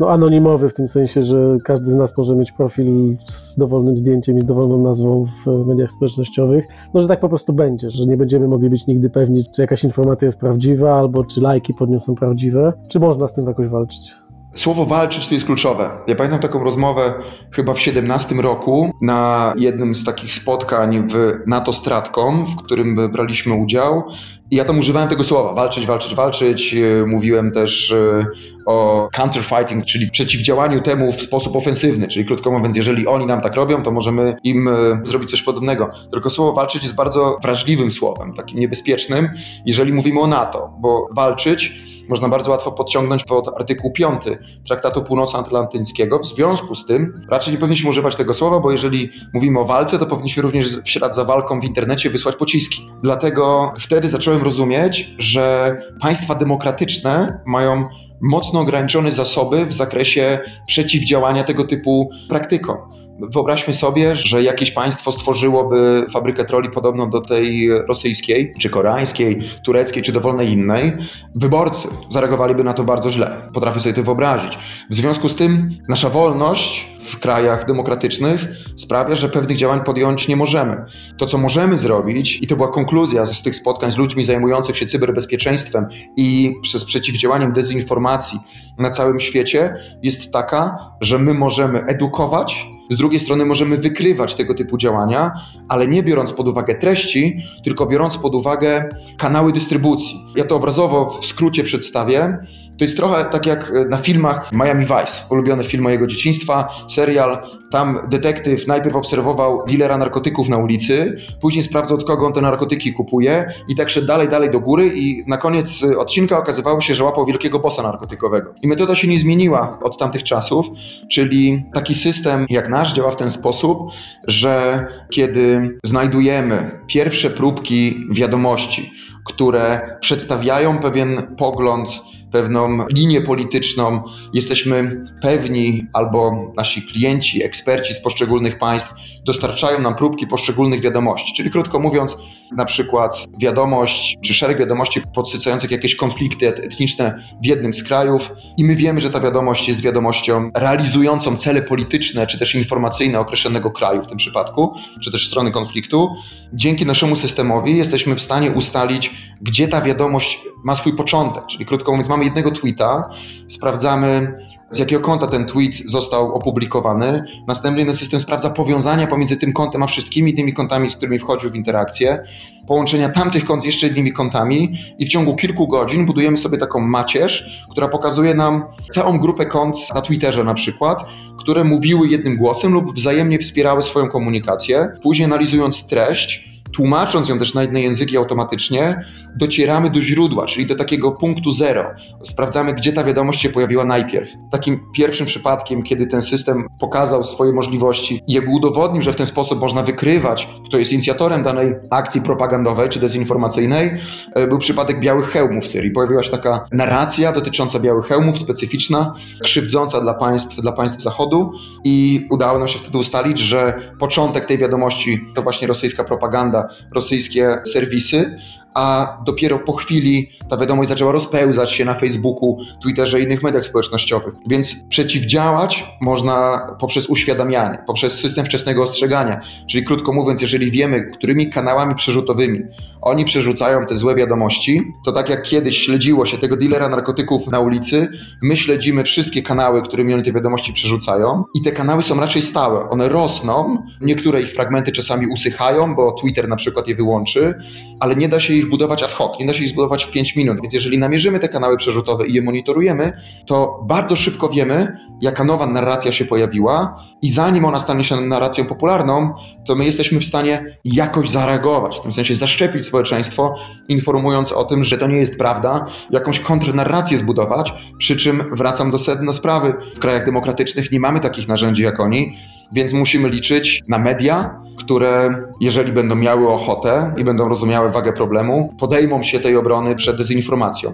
no, anonimowy w tym sensie, że każdy z nas może mieć profil z dowolnym zdjęciem i z dowolną nazwą w mediach społecznościowych, no że tak po prostu będzie, że nie będziemy mogli być nigdy pewni, czy jakaś informacja jest prawdziwa, albo czy lajki pod nią są prawdziwe, czy można z tym jakoś walczyć.
Słowo walczyć to jest kluczowe. Ja pamiętam taką rozmowę chyba w 17 roku na jednym z takich spotkań w NATO Stratcom, w którym braliśmy udział. I ja tam używałem tego słowa, walczyć, walczyć, walczyć. Mówiłem też e, o counterfighting, czyli przeciwdziałaniu temu w sposób ofensywny, czyli krótko mówiąc, jeżeli oni nam tak robią, to możemy im e, zrobić coś podobnego. Tylko słowo walczyć jest bardzo wrażliwym słowem, takim niebezpiecznym, jeżeli mówimy o NATO, bo walczyć można bardzo łatwo podciągnąć pod artykuł 5 Traktatu Północnoatlantyckiego. W związku z tym raczej nie powinniśmy używać tego słowa, bo jeżeli mówimy o walce, to powinniśmy również w ślad za walką w internecie wysłać pociski. Dlatego wtedy zacząłem rozumieć, że państwa demokratyczne mają mocno ograniczone zasoby w zakresie przeciwdziałania tego typu praktykom. Wyobraźmy sobie, że jakieś państwo stworzyłoby fabrykę troli podobną do tej rosyjskiej, czy koreańskiej, tureckiej, czy dowolnej innej. Wyborcy zareagowaliby na to bardzo źle. Potrafię sobie to wyobrazić. W związku z tym nasza wolność w krajach demokratycznych sprawia, że pewnych działań podjąć nie możemy. To, co możemy zrobić, i to była konkluzja z tych spotkań z ludźmi zajmujących się cyberbezpieczeństwem i przez przeciwdziałaniem dezinformacji na całym świecie, jest taka, że my możemy edukować, z drugiej strony możemy wykrywać tego typu działania, ale nie biorąc pod uwagę treści, tylko biorąc pod uwagę kanały dystrybucji. Ja to obrazowo w skrócie przedstawię. To jest trochę tak jak na filmach Miami Vice, ulubiony film mojego dzieciństwa, serial. Tam detektyw najpierw obserwował dealera narkotyków na ulicy, później sprawdzał od kogo on te narkotyki kupuje i tak szedł dalej, dalej do góry i na koniec odcinka okazywało się, że łapał wielkiego bossa narkotykowego. I metoda się nie zmieniła od tamtych czasów, czyli taki system jak nasz działa w ten sposób, że kiedy znajdujemy pierwsze próbki wiadomości, które przedstawiają pewien pogląd, pewną linię polityczną, jesteśmy pewni, albo nasi klienci, eksperci z poszczególnych państw dostarczają nam próbki poszczególnych wiadomości. Czyli krótko mówiąc, na przykład wiadomość czy szereg wiadomości podsycających jakieś konflikty etniczne w jednym z krajów, i my wiemy, że ta wiadomość jest wiadomością realizującą cele polityczne czy też informacyjne określonego kraju w tym przypadku, czy też strony konfliktu. Dzięki naszemu systemowi jesteśmy w stanie ustalić, gdzie ta wiadomość ma swój początek. Czyli krótko mówiąc, mamy jednego tweeta, sprawdzamy z jakiego konta ten tweet został opublikowany. Następnie ten system sprawdza powiązania pomiędzy tym kontem a wszystkimi tymi kontami, z którymi wchodził w interakcję, połączenia tamtych kont z jeszcze innymi kontami i w ciągu kilku godzin budujemy sobie taką macierz, która pokazuje nam całą grupę kont na Twitterze na przykład, które mówiły jednym głosem lub wzajemnie wspierały swoją komunikację. Później analizując treść, tłumacząc ją też na inne języki automatycznie, docieramy do źródła, czyli do takiego punktu zero. Sprawdzamy, gdzie ta wiadomość się pojawiła najpierw. Takim pierwszym przypadkiem, kiedy ten system pokazał swoje możliwości i jakby udowodnił, że w ten sposób można wykrywać, kto jest inicjatorem danej akcji propagandowej czy dezinformacyjnej, e, był przypadek białych hełmów w Syrii. Pojawiła się taka narracja dotycząca białych hełmów, specyficzna, krzywdząca dla państw, dla państw Zachodu i udało nam się wtedy ustalić, że początek tej wiadomości to właśnie rosyjska propaganda, rosyjskie serwisy, a dopiero po chwili ta wiadomość zaczęła rozpełzać się na Facebooku, Twitterze i innych mediach społecznościowych. Więc przeciwdziałać można poprzez uświadamianie, poprzez system wczesnego ostrzegania. Czyli krótko mówiąc, jeżeli wiemy, którymi kanałami przerzutowymi oni przerzucają te złe wiadomości, to tak jak kiedyś śledziło się tego dealera narkotyków na ulicy, my śledzimy wszystkie kanały, którymi oni te wiadomości przerzucają i te kanały są raczej stałe. One rosną, niektóre ich fragmenty czasami usychają, bo Twitter na przykład je wyłączy, ale nie da się ich budować ad hoc, nie da się ich zbudować w 5 minut. Więc jeżeli namierzymy te kanały przerzutowe i je monitorujemy, to bardzo szybko wiemy, jaka nowa narracja się pojawiła i zanim ona stanie się narracją popularną, to my jesteśmy w stanie jakoś zareagować, w tym sensie zaszczepić społeczeństwo, informując o tym, że to nie jest prawda, jakąś kontrnarrację zbudować, przy czym wracam do sedna sprawy. W krajach demokratycznych nie mamy takich narzędzi jak oni, więc musimy liczyć na media, które, jeżeli będą miały ochotę i będą rozumiały wagę problemu, podejmą się tej obrony przed dezinformacją.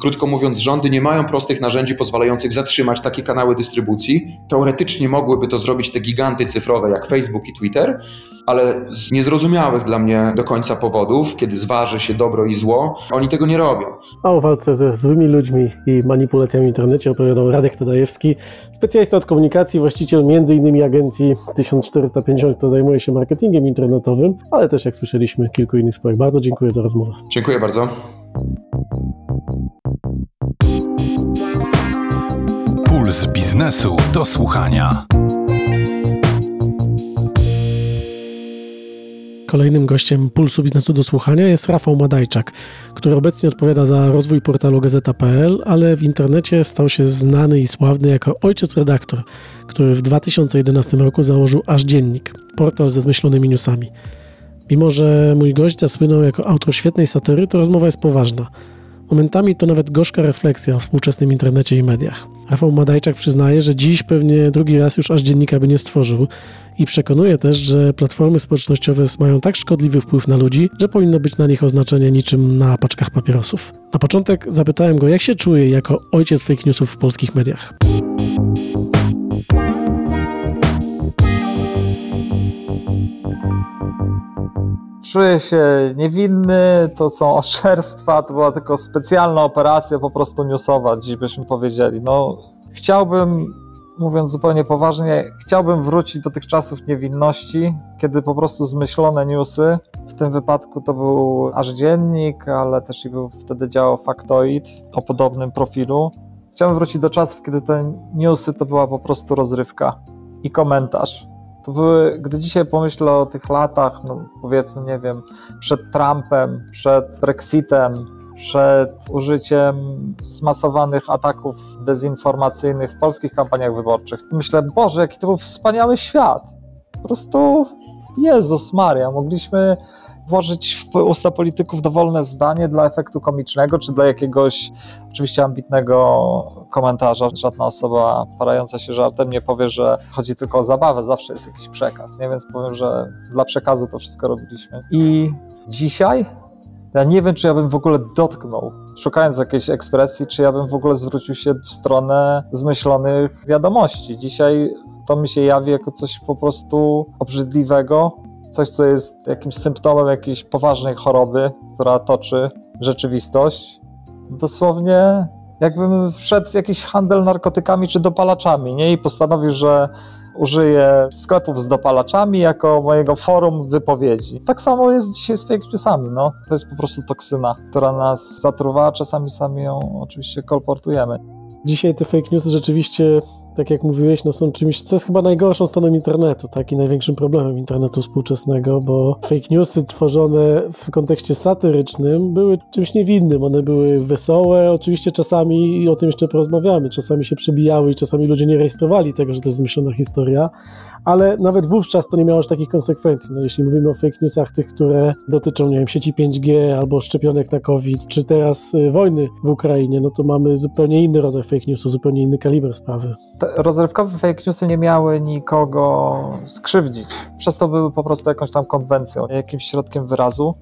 Krótko mówiąc, rządy nie mają prostych narzędzi pozwalających zatrzymać takie kanały dystrybucji. Teoretycznie mogłyby to zrobić te giganty cyfrowe jak Facebook i Twitter, ale z niezrozumiałych dla mnie do końca powodów, kiedy zważy się dobro i zło, oni tego nie robią.
A o walce ze złymi ludźmi i manipulacjami w internecie opowiadał Radek Tadajewski, specjalista od komunikacji, właściciel m.in. agencji 1450, która zajmuje się marketingiem internetowym, ale też, jak słyszeliśmy, kilku innych spółek. Bardzo dziękuję za rozmowę.
Dziękuję bardzo.
Puls biznesu do słuchania.
Kolejnym gościem Pulsu Biznesu do Słuchania jest Rafał Madajczak, który obecnie odpowiada za rozwój portalu Gazeta.pl, ale w internecie stał się znany i sławny jako ojciec redaktor, który w 2011 roku założył Aż Dziennik, portal ze zmyślonymi newsami. Mimo, że mój gość zasłynął jako autor świetnej satyry, to rozmowa jest poważna. Momentami to nawet gorzka refleksja o współczesnym internecie i mediach. Rafał Madajczak przyznaje, że dziś pewnie drugi raz już aż dziennika by nie stworzył i przekonuje też, że platformy społecznościowe mają tak szkodliwy wpływ na ludzi, że powinno być na nich oznaczenie niczym na paczkach papierosów. Na początek zapytałem go, jak się czuje jako ojciec fake newsów w polskich mediach.
Czuję się niewinny, to są oszczerstwa, to była tylko specjalna operacja po prostu newsowa, dziś byśmy powiedzieli. No, chciałbym, mówiąc zupełnie poważnie, chciałbym wrócić do tych czasów niewinności, kiedy po prostu zmyślone newsy, w tym wypadku to był aż dziennik, ale też i był wtedy działał Factoid o podobnym profilu. Chciałbym wrócić do czasów, kiedy te newsy to była po prostu rozrywka i komentarz to gdy dzisiaj pomyślę o tych latach, no powiedzmy, nie wiem, przed Trumpem, przed Brexitem, przed użyciem zmasowanych ataków dezinformacyjnych w polskich kampaniach wyborczych, myślę, Boże, jaki to był wspaniały świat. Po prostu Jezus Maria, mogliśmy włożyć w usta polityków dowolne zdanie dla efektu komicznego, czy dla jakiegoś oczywiście ambitnego komentarza. Żadna osoba parająca się żartem nie powie, że chodzi tylko o zabawę, zawsze jest jakiś przekaz, nie? więc powiem, że dla przekazu to wszystko robiliśmy. I dzisiaj ja nie wiem, czy ja bym w ogóle dotknął, szukając jakiejś ekspresji, czy ja bym w ogóle zwrócił się w stronę zmyślonych wiadomości. Dzisiaj to mi się jawi jako coś po prostu obrzydliwego, coś, co jest jakimś symptomem jakiejś poważnej choroby, która toczy rzeczywistość. Dosłownie jakbym wszedł w jakiś handel narkotykami czy dopalaczami, nie? I postanowił, że użyję sklepów z dopalaczami jako mojego forum wypowiedzi. Tak samo jest dzisiaj z fake newsami, no. To jest po prostu toksyna, która nas zatruwa, czasami sami ją oczywiście kolportujemy.
Dzisiaj te fake newsy rzeczywiście, tak jak mówiłeś, no są czymś, co jest chyba najgorszą stroną internetu, tak, i największym problemem internetu współczesnego, bo fake newsy tworzone w kontekście satyrycznym były czymś niewinnym, one były wesołe, oczywiście czasami, i o tym jeszcze porozmawiamy, czasami się przebijały i czasami ludzie nie rejestrowali tego, że to jest zmyślona historia, ale nawet wówczas to nie miało aż takich konsekwencji. No, jeśli mówimy o fake newsach, tych, które dotyczą, nie wiem, sieci 5G albo szczepionek na COVID, czy teraz y, wojny w Ukrainie, no to mamy zupełnie inny rodzaj fake newsów, zupełnie inny kaliber sprawy.
Rozrywkowe fake newsy nie miały nikogo skrzywdzić. Przez to były po prostu jakąś tam konwencją, jakimś środkiem wyrazu,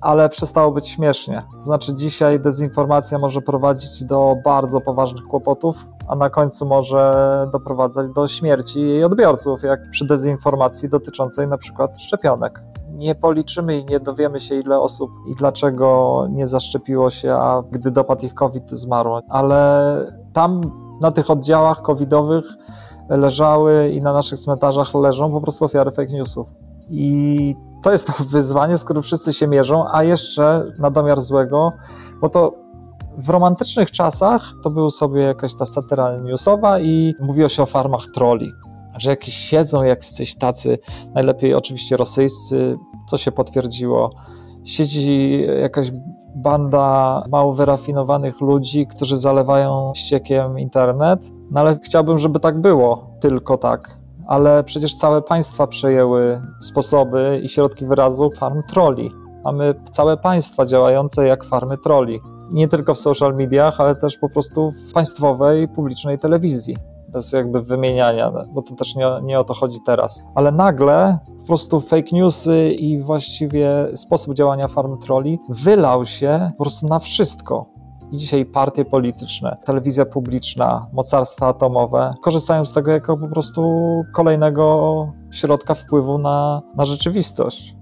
ale przestało być śmiesznie. Znaczy dzisiaj dezinformacja może prowadzić do bardzo poważnych kłopotów, a na końcu może doprowadzać do śmierci jej odbiorców, jak przy dezinformacji dotyczącej na przykład szczepionek. Nie policzymy i nie dowiemy się, ile osób i dlaczego nie zaszczepiło się, a gdy dopadł ich COVID, zmarło. Ale tam na tych oddziałach covidowych leżały i na naszych cmentarzach leżą po prostu ofiary fake newsów. I to jest to wyzwanie, z którym wszyscy się mierzą, a jeszcze na domiar złego, bo to w romantycznych czasach to był sobie jakaś ta satyra newsowa i mówiło się o farmach troli, że jakieś siedzą jacyś tacy, najlepiej oczywiście rosyjscy, co się potwierdziło, siedzi jakaś banda mało wyrafinowanych ludzi, którzy zalewają ściekiem internet, no ale chciałbym, żeby tak było, tylko tak. Ale przecież całe państwa przejęły sposoby i środki wyrazu farm troli. Mamy całe państwa działające jak farmy troli. Nie tylko w social mediach, ale też po prostu w państwowej, publicznej telewizji bez jakby wymieniania, bo to też nie, nie o to chodzi teraz. Ale nagle po prostu fake newsy i właściwie sposób działania farm troli wylał się po prostu na wszystko. I dzisiaj partie polityczne, telewizja publiczna, mocarstwa atomowe korzystają z tego jako po prostu kolejnego środka wpływu na, na rzeczywistość.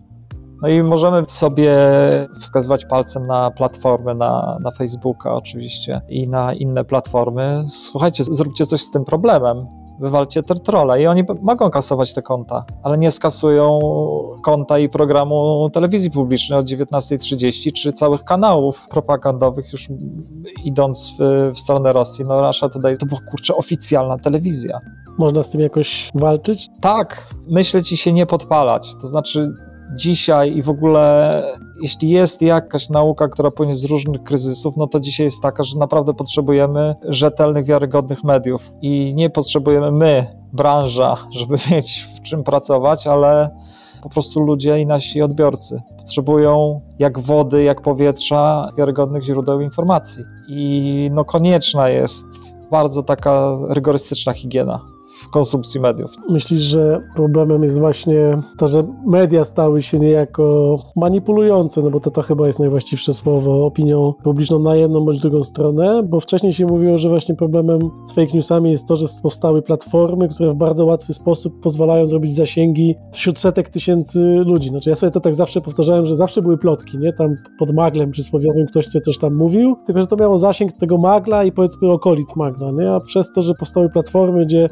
No i możemy sobie wskazywać palcem na platformy, na, na Facebooka oczywiście i na inne platformy. Słuchajcie, zróbcie coś z tym problemem. Wywalcie te trolle i oni mogą kasować te konta, ale nie skasują konta i programu telewizji publicznej od 19.30 czy całych kanałów propagandowych już idąc w, w stronę Rosji. No Russia Today to była kurczę oficjalna telewizja.
Można z tym jakoś walczyć?
Tak, myśleć i się nie podpalać. To znaczy dzisiaj i w ogóle jeśli jest jakaś nauka, która płynie z różnych kryzysów, no to dzisiaj jest taka, że naprawdę potrzebujemy rzetelnych, wiarygodnych mediów i nie potrzebujemy my, branża, żeby mieć w czym pracować, ale po prostu ludzie i nasi odbiorcy potrzebują jak wody, jak powietrza wiarygodnych źródeł informacji. I no konieczna jest bardzo taka rygorystyczna higiena konsumpcji mediów.
Myślisz, że problemem jest właśnie to, że media stały się niejako manipulujące, no bo to, to chyba jest najwłaściwsze słowo, opinią publiczną na jedną bądź drugą stronę, bo wcześniej się mówiło, że właśnie problemem z fake newsami jest to, że powstały platformy, które w bardzo łatwy sposób pozwalają zrobić zasięgi wśród setek tysięcy ludzi. Znaczy ja sobie to tak zawsze powtarzałem, że zawsze były plotki, nie? Tam pod maglem przysłowiowym ktoś sobie coś tam mówił, tylko że to miało zasięg tego magla i powiedzmy okolic magla, nie? A przez to, że powstały platformy, gdzie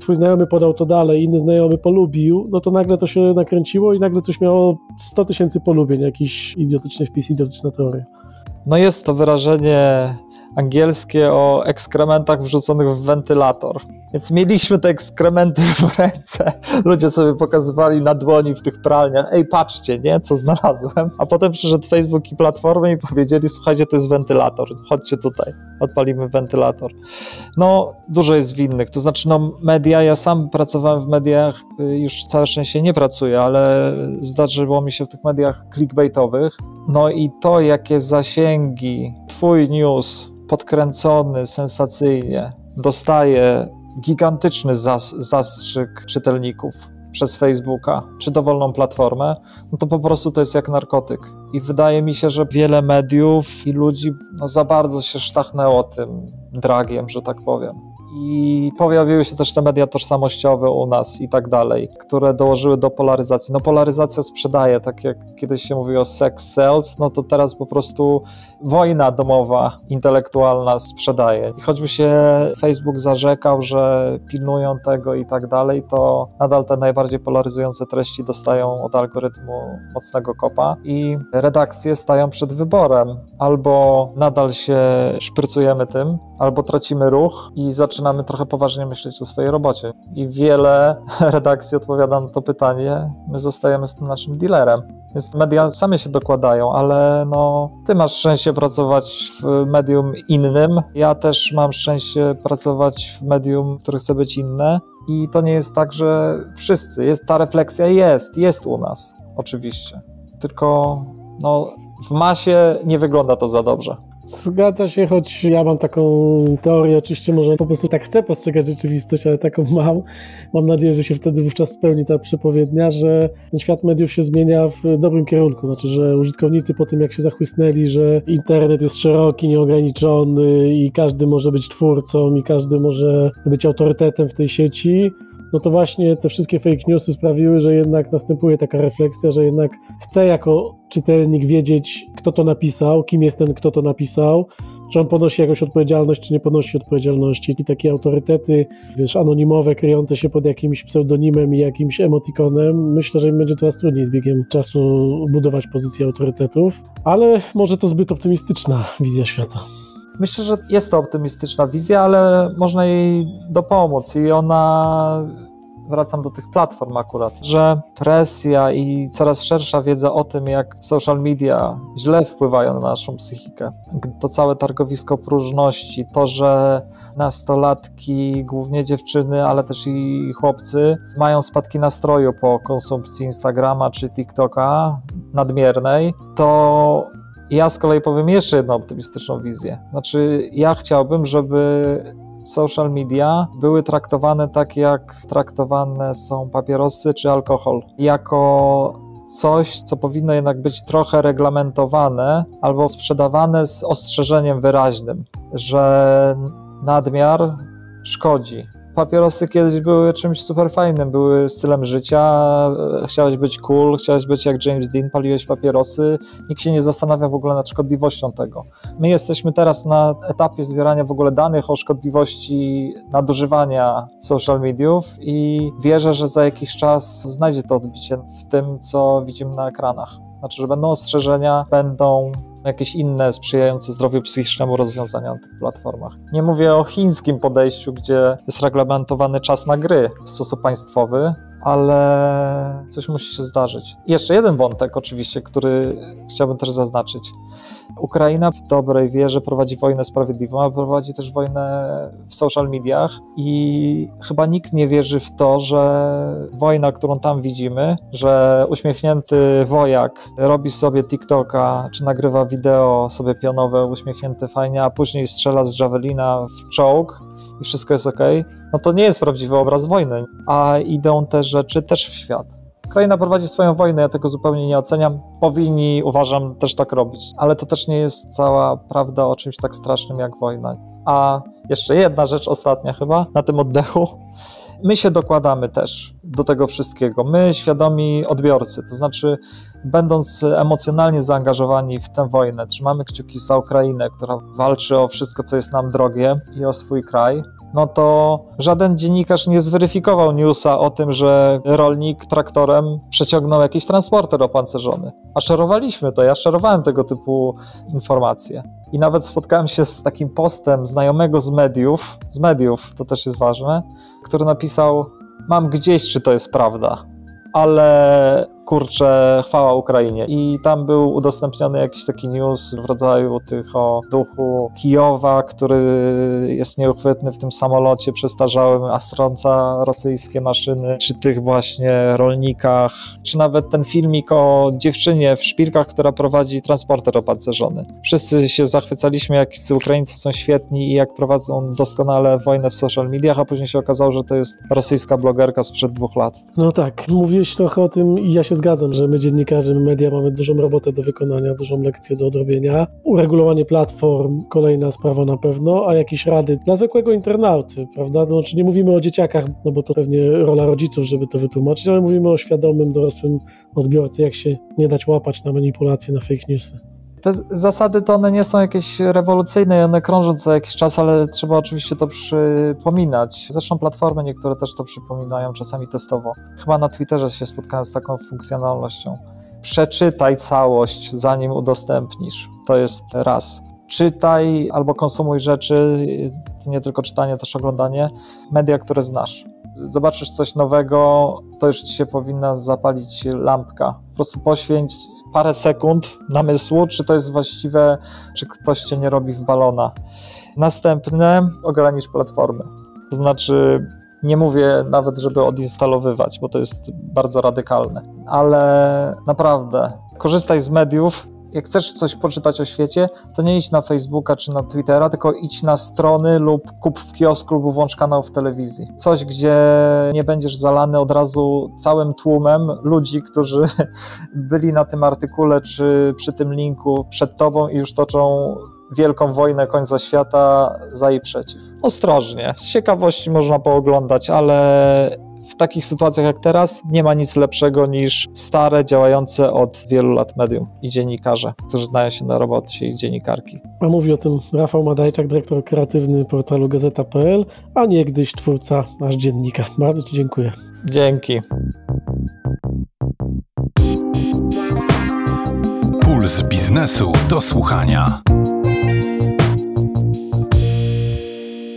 twój znajomy podał to dalej, inny znajomy polubił, no to nagle to się nakręciło i nagle coś miało 100 tysięcy polubień, jakiś idiotyczny wpis, idiotyczna teoria.
No jest to wyrażenie angielskie o ekskrementach wrzuconych w wentylator. Więc mieliśmy te ekskrementy w ręce. Ludzie sobie pokazywali na dłoni w tych pralniach. Ej, patrzcie, nie, co znalazłem. A potem przyszedł Facebook i platformy i powiedzieli: Słuchajcie, to jest wentylator. Chodźcie tutaj, odpalimy wentylator. No, dużo jest winnych. To znaczy, no, media, ja sam pracowałem w mediach, y, już całe szczęście nie pracuję, ale zdarzyło mi się w tych mediach clickbaitowych. No i to, jakie zasięgi Twój news podkręcony sensacyjnie dostaje gigantyczny zas zastrzyk czytelników przez Facebooka czy dowolną platformę, no to po prostu to jest jak narkotyk. I wydaje mi się, że wiele mediów i ludzi no, za bardzo się sztachnęło tym dragiem, że tak powiem i pojawiły się też te media tożsamościowe u nas i tak dalej, które dołożyły do polaryzacji. No polaryzacja sprzedaje, tak jak kiedyś się mówi o sex sells, no to teraz po prostu wojna domowa, intelektualna sprzedaje. I choćby się Facebook zarzekał, że pilnują tego i tak dalej, to nadal te najbardziej polaryzujące treści dostają od algorytmu mocnego kopa i redakcje stają przed wyborem. Albo nadal się szprycujemy tym, albo tracimy ruch i zaczynamy trochę poważnie myśleć o swojej robocie. I wiele redakcji odpowiada na to pytanie, my zostajemy z tym naszym dealerem. Więc media same się dokładają, ale no, ty masz szczęście pracować w medium innym. Ja też mam szczęście pracować w medium, które chce być inne. I to nie jest tak, że wszyscy. Jest, ta refleksja jest, jest u nas, oczywiście. Tylko no, w masie nie wygląda to za dobrze.
Zgadza się, choć ja mam taką teorię, oczywiście może po prostu tak chcę postrzegać rzeczywistość, ale taką mam. Mam nadzieję, że się wtedy wówczas spełni ta przepowiednia, że ten świat mediów się zmienia w dobrym kierunku. Znaczy, że użytkownicy po tym jak się zachłysnęli, że internet jest szeroki, nieograniczony i każdy może być twórcą i każdy może być autorytetem w tej sieci, no to właśnie te wszystkie fake newsy sprawiły, że jednak następuje taka refleksja, że jednak chcę jako czytelnik wiedzieć, kto to napisał, kim jest ten, kto to napisał, czy on ponosi jakąś odpowiedzialność, czy nie ponosi odpowiedzialności. I takie autorytety, wiesz, anonimowe, kryjące się pod jakimś pseudonimem i jakimś emotikonem, myślę, że im będzie coraz trudniej z biegiem czasu budować pozycję autorytetów, ale może to zbyt optymistyczna wizja świata.
Myślę, że jest to optymistyczna wizja, ale można jej dopomóc i ona wracam do tych platform akurat, że presja i coraz szersza wiedza o tym, jak social media źle wpływają na naszą psychikę. To całe targowisko próżności, to, że nastolatki, głównie dziewczyny, ale też i chłopcy, mają spadki nastroju po konsumpcji Instagrama czy TikToka nadmiernej, to ja z kolei powiem jeszcze jedną optymistyczną wizję. Znaczy, ja chciałbym, żeby social media były traktowane tak, jak traktowane są papierosy czy alkohol. Jako coś, co powinno jednak być trochę reglamentowane albo sprzedawane z ostrzeżeniem wyraźnym, że nadmiar szkodzi papierosy kiedyś były czymś super fajnym, były stylem życia, chciałeś być cool, chciałeś być jak James Dean, paliłeś papierosy, nikt się nie zastanawia w ogóle nad szkodliwością tego. My jesteśmy teraz na etapie zbierania w ogóle danych o szkodliwości nadużywania social mediów i wierzę, że za jakiś czas znajdzie to odbicie w tym, co widzimy na ekranach. Znaczy, że będą ostrzeżenia, będą jakieś inne sprzyjające zdrowiu psychicznemu rozwiązania na tych platformach. Nie mówię o chińskim podejściu, gdzie jest reglamentowany czas na gry w sposób państwowy, ale coś musi się zdarzyć. Jeszcze jeden wątek, oczywiście, który chciałbym też zaznaczyć. Ukraina w dobrej wierze prowadzi wojnę sprawiedliwą, ale prowadzi też wojnę w social mediach i chyba nikt nie wierzy w to, że wojna, którą tam widzimy, że uśmiechnięty wojak robi sobie TikToka czy nagrywa wideo sobie pionowe, uśmiechnięty fajnie, a później strzela z javelina w czołg i wszystko jest ok, no to nie jest prawdziwy obraz wojny, a idą te rzeczy też w świat. Ukraina prowadzi swoją wojnę, ja tego zupełnie nie oceniam. Powinni, uważam, też tak robić. Ale to też nie jest cała prawda o czymś tak strasznym jak wojna. A jeszcze jedna rzecz, ostatnia chyba, na tym oddechu. My się dokładamy też do tego wszystkiego. My, świadomi odbiorcy, to znaczy, będąc emocjonalnie zaangażowani w tę wojnę, trzymamy kciuki za Ukrainę, która walczy o wszystko, co jest nam drogie i o swój kraj no to żaden dziennikarz nie zweryfikował newsa o tym, że rolnik traktorem przeciągnął jakiś transporter opancerzony. A szerowaliśmy to, ja szerowałem tego typu informacje. I nawet spotkałem się z takim postem znajomego z mediów, z mediów, to też jest ważne, który napisał: Mam gdzieś, czy to jest prawda, ale kurczę, chwała Ukrainie. I tam był udostępniony jakiś taki news w rodzaju tych o duchu Kijowa, który jest nieuchwytny w tym samolocie przestarzałym, a strąca rosyjskie maszyny, czy tych właśnie rolnikach, czy nawet ten filmik o dziewczynie w szpilkach, która prowadzi transporter opancerzony. Wszyscy się zachwycaliśmy, jak Ukraińcy są świetni i jak prowadzą doskonale wojnę w social mediach, a później się okazało, że to jest rosyjska blogerka sprzed dwóch lat.
No tak, mówiłeś trochę o tym i ja się zgadzam, że my dziennikarze, my media mamy dużą robotę do wykonania, dużą lekcję do odrobienia. Uregulowanie platform, kolejna sprawa na pewno, a jakieś rady dla zwykłego internauty, prawda? Znaczy nie mówimy o dzieciakach, no bo to pewnie rola rodziców, żeby to wytłumaczyć, ale mówimy o świadomym, dorosłym odbiorcy, jak się nie dać łapać na manipulacje, na fake newsy.
Te zasady to one nie są jakieś rewolucyjne, one krążą co jakiś czas, ale trzeba oczywiście to przypominać. Zresztą platformy niektóre też to przypominają, czasami testowo. Chyba na Twitterze się spotkałem z taką funkcjonalnością. Przeczytaj całość, zanim udostępnisz. To jest raz. czytaj albo konsumuj rzeczy, nie tylko czytanie, też oglądanie, media, które znasz. Zobaczysz coś nowego, to już ci się powinna zapalić lampka. Po prostu poświęć parę sekund namysłu, czy to jest właściwe, czy ktoś cię nie robi w balona. Następne, ogranicz platformy. To znaczy, nie mówię nawet, żeby odinstalowywać, bo to jest bardzo radykalne, ale naprawdę korzystaj z mediów. Jak chcesz coś poczytać o świecie, to nie idź na Facebooka czy na Twittera, tylko idź na strony lub kup w kiosku lub włącz kanał w telewizji. Coś, gdzie nie będziesz zalany od razu całym tłumem ludzi, którzy byli na tym artykule czy przy tym linku przed tobą i już toczą wielką wojnę końca świata za i przeciw. Ostrożnie, z ciekawości można pooglądać, ale w takich sytuacjach jak teraz nie ma nic lepszego niż stare, działające od wielu lat medium i dziennikarze, którzy znają się na robocie i dziennikarki.
A mówi o tym Rafał Madajczak, dyrektor kreatywny portalu Gazeta.pl, a niegdyś twórca nasz dziennika. Bardzo Ci dziękuję.
Dzięki.
Puls biznesu do słuchania.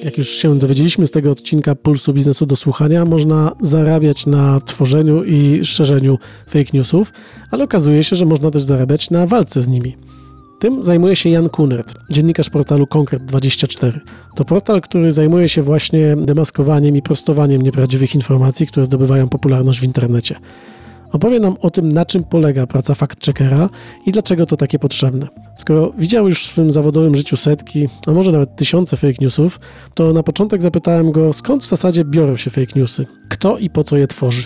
Jak już się dowiedzieliśmy z tego odcinka Pulsu Biznesu do Słuchania, można zarabiać na tworzeniu i szerzeniu fake newsów, ale okazuje się, że można też zarabiać na walce z nimi. Tym zajmuje się Jan Kunert, dziennikarz portalu Konkret24. To portal, który zajmuje się właśnie demaskowaniem i prostowaniem nieprawdziwych informacji, które zdobywają popularność w internecie. Opowie nam o tym, na czym polega praca fact-checkera i dlaczego to takie potrzebne. Skoro widział już w swym zawodowym życiu setki, a może nawet tysiące fake newsów, to na początek zapytałem go, skąd w zasadzie biorą się fake newsy, kto i po co je tworzy.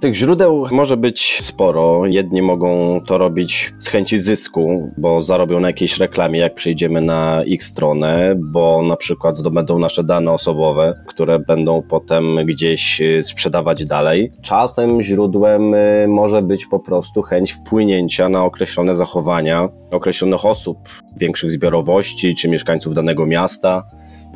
Tych źródeł może być sporo. Jedni mogą to robić z chęci zysku, bo zarobią na jakiejś reklamie, jak przyjdziemy na ich stronę, bo na przykład zdobędą nasze dane osobowe, które będą potem gdzieś y, sprzedawać dalej. Czasem źródłem y, może być po prostu chęć wpłynięcia na określone zachowania określonych osób, większych zbiorowości czy mieszkańców danego miasta.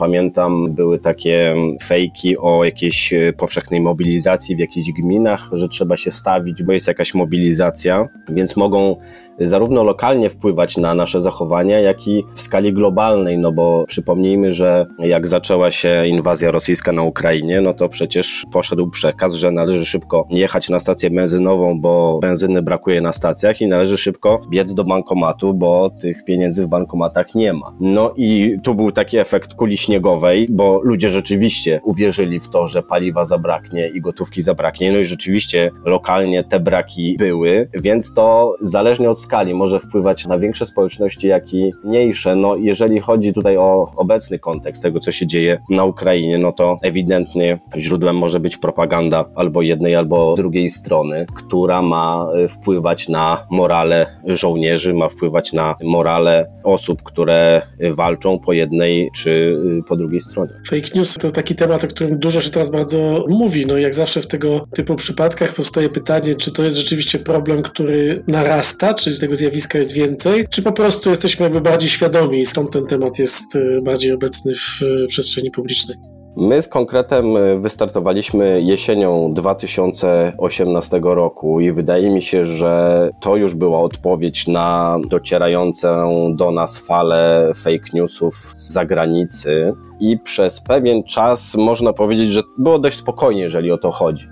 Pamiętam, były takie fejki o jakiejś e, powszechnej mobilizacji w jakichś gminach, że trzeba się stawić, bo jest jakaś mobilizacja, więc mogą zarówno lokalnie wpływać na nasze zachowania, jak i w skali globalnej, no bo przypomnijmy, że jak zaczęła się inwazja rosyjska na Ukrainie, no to przecież poszedł przekaz, że należy szybko jechać na stację benzynową, bo benzyny brakuje na stacjach i należy szybko biec do bankomatu, bo tych pieniędzy w bankomatach nie ma. No i tu był taki efekt kuli śniegowej, bo ludzie rzeczywiście uwierzyli w to, że paliwa zabraknie i gotówki zabraknie, no i rzeczywiście lokalnie te braki były, więc to zależnie od skali może wpływać na większe społeczności, jak i mniejsze. No, jeżeli chodzi tutaj o obecny kontekst tego, co się dzieje na Ukrainie, no to ewidentnie źródłem może być propaganda albo jednej, albo drugiej strony, która ma e, wpływać na morale żołnierzy, ma wpływać na morale osób, które walczą po jednej czy e, po drugiej stronie.
Fake news to taki temat, o którym dużo się teraz bardzo mówi. No jak zawsze w tego typu przypadkach powstaje pytanie, czy to jest rzeczywiście problem, który narasta, czy tego zjawiska jest więcej, czy po prostu jesteśmy jakby bardziej świadomi i stąd ten temat jest y, bardziej obecny w y, przestrzeni publicznej.
My z konkretem y, wystartowaliśmy jesienią 2018 roku i wydaje mi się, że to już była odpowiedź na docierającą do nas falę fake newsów z zagranicy. I przez pewien czas można powiedzieć, że było dość spokojnie, jeżeli o to chodzi.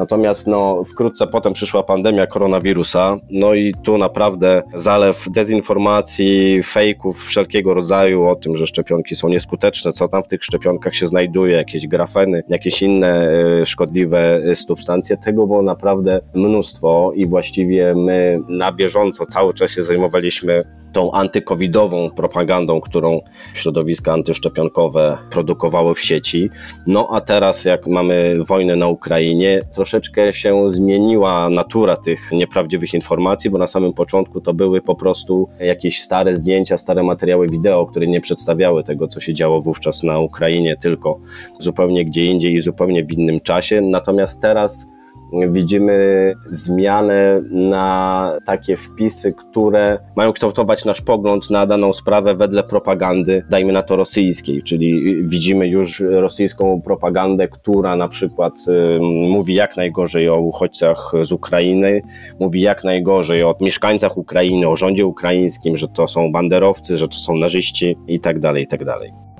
Natomiast no, wkrótce potem przyszła pandemia koronawirusa, no i tu naprawdę zalew dezinformacji, fejków wszelkiego rodzaju o tym, że szczepionki są nieskuteczne, co tam w tych szczepionkach się znajduje, jakieś grafeny, jakieś inne e, szkodliwe substancje, tego było naprawdę mnóstwo i właściwie my na bieżąco cały czas się zajmowaliśmy tą antykowidową propagandą, którą środowiska antyszczepionkowe produkowały w sieci. No a teraz, jak mamy wojnę na Ukrainie, troszeczkę się zmieniła natura tych nieprawdziwych informacji, bo na samym początku to były po prostu jakieś stare zdjęcia, stare materiały wideo, które nie przedstawiały tego, co się działo wówczas na Ukrainie, tylko zupełnie gdzie indziej i zupełnie w innym czasie. Natomiast teraz widzimy zmianę na takie wpisy, które mają kształtować nasz pogląd na daną sprawę wedle propagandy, dajmy na to rosyjskiej, czyli widzimy już rosyjską propagandę, która na przykład y, mówi jak najgorzej o uchodźcach z Ukrainy, mówi jak najgorzej o mieszkańcach Ukrainy, o rządzie ukraińskim, że to są banderowcy, że to są narzyści i tak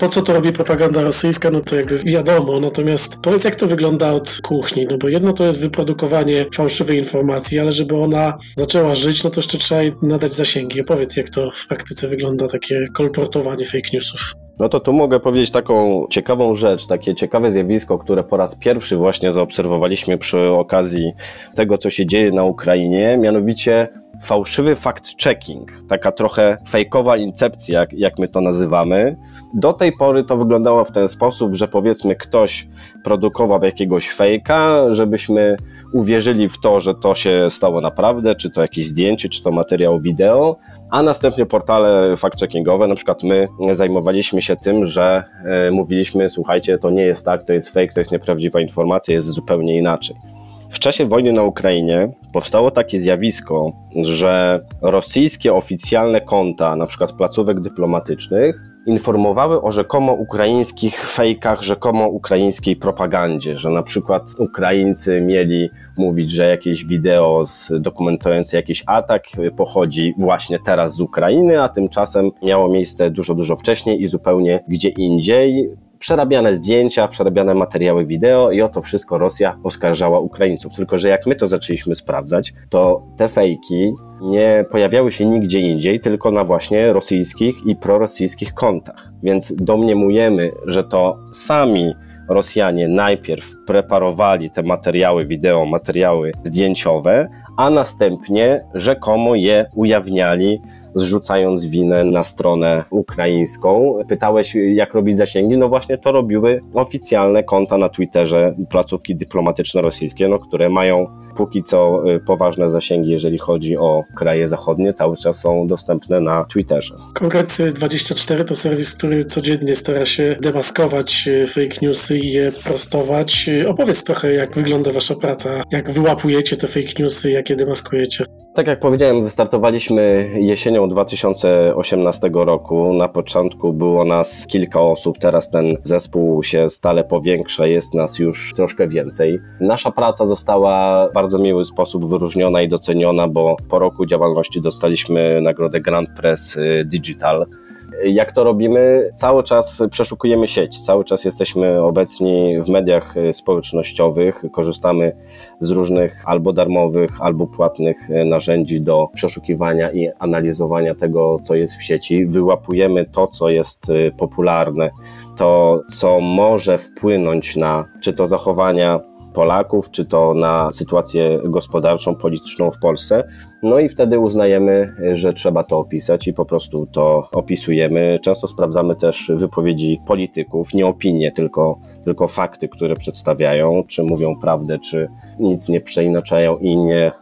Po co to robi propaganda rosyjska, no to jakby wiadomo, natomiast powiedz jak to wygląda od kuchni, no bo jedno to jest wyprodukowanie fałszywej informacji, ale żeby ona zaczęła żyć, no to jeszcze trzeba jej nadać zasięgi. Opowiedz jak to w praktyce wygląda, takie kolportowanie fake newsów.
No to tu mogę powiedzieć taką ciekawą rzecz, takie ciekawe zjawisko, które po raz pierwszy właśnie zaobserwowaliśmy przy okazji tego, co się dzieje na Ukrainie, mianowicie fałszywy fact-checking, taka trochę fejkowa incepcja, jak, jak my to nazywamy. Do tej pory to wyglądało w ten sposób, że powiedzmy ktoś produkował jakiegoś fejka, żebyśmy uwierzyli w to, że to się stało naprawdę, czy to jakieś zdjęcie, czy to materiał wideo, a następnie portale fact-checkingowe, na przykład my zajmowaliśmy się tym, że e, mówiliśmy, słuchajcie, to nie jest tak, to jest fake, to jest nieprawdziwa informacja, jest zupełnie inaczej. W czasie wojny na Ukrainie powstało takie zjawisko, że rosyjskie oficjalne konta, na przykład placówek dyplomatycznych, informowały o rzekomo ukraińskich fejkach, rzekomo ukraińskiej propagandzie, że na przykład Ukraińcy mieli mówić, że jakieś wideo dokumentujące jakiś atak pochodzi właśnie teraz z Ukrainy, a tymczasem miało miejsce dużo, dużo wcześniej i zupełnie gdzie indziej przerabiane zdjęcia, przerabiane materiały wideo i o to wszystko Rosja oskarżała Ukraińców. Tylko, że jak my to zaczęliśmy sprawdzać, to te fejki nie pojawiały się nigdzie indziej, tylko na właśnie rosyjskich i prorosyjskich kontach. Więc domniemujemy, że to sami Rosjanie najpierw preparowali te materiały wideo, materiały zdjęciowe, a następnie rzekomo je ujawniali zrzucając winę na stronę ukraińską. Pytałeś, jak robić zasięgi? No właśnie to robiły oficjalne konta na Twitterze placówki dyplomatyczne rosyjskie, no, które mają póki co y, poważne zasięgi, jeżeli chodzi o kraje zachodnie, cały czas są dostępne na Twitterze.
Konkret 24 to serwis, który codziennie stara się demaskować y, fake newsy i je prostować. Y, opowiedz trochę, jak wygląda wasza praca, jak wyłapujecie te fake newsy, jak je demaskujecie.
Tak jak powiedziałem, wystartowaliśmy jesienią 2018 roku. Na początku było nas kilka osób, teraz ten zespół się stale powiększa, jest nas już troszkę więcej. Nasza praca została bardzo miły sposób wyróżniona i doceniona, bo po roku działalności dostaliśmy nagrodę Grand Press Digital. Jak to robimy? Cały czas przeszukujemy sieć, cały czas jesteśmy obecni w mediach społecznościowych, korzystamy z różnych albo darmowych, albo płatnych narzędzi do przeszukiwania i analizowania tego, co jest w sieci. Wyłapujemy to, co jest popularne, to, co może wpłynąć na czy to zachowania Polaków, czy to na sytuację gospodarczą, polityczną w Polsce. No i wtedy uznajemy, że trzeba to opisać i po prostu to opisujemy. Często sprawdzamy też wypowiedzi polityków, nie opinie, tylko, tylko fakty, które przedstawiają, czy mówią prawdę, czy nic nie przeinaczają i nie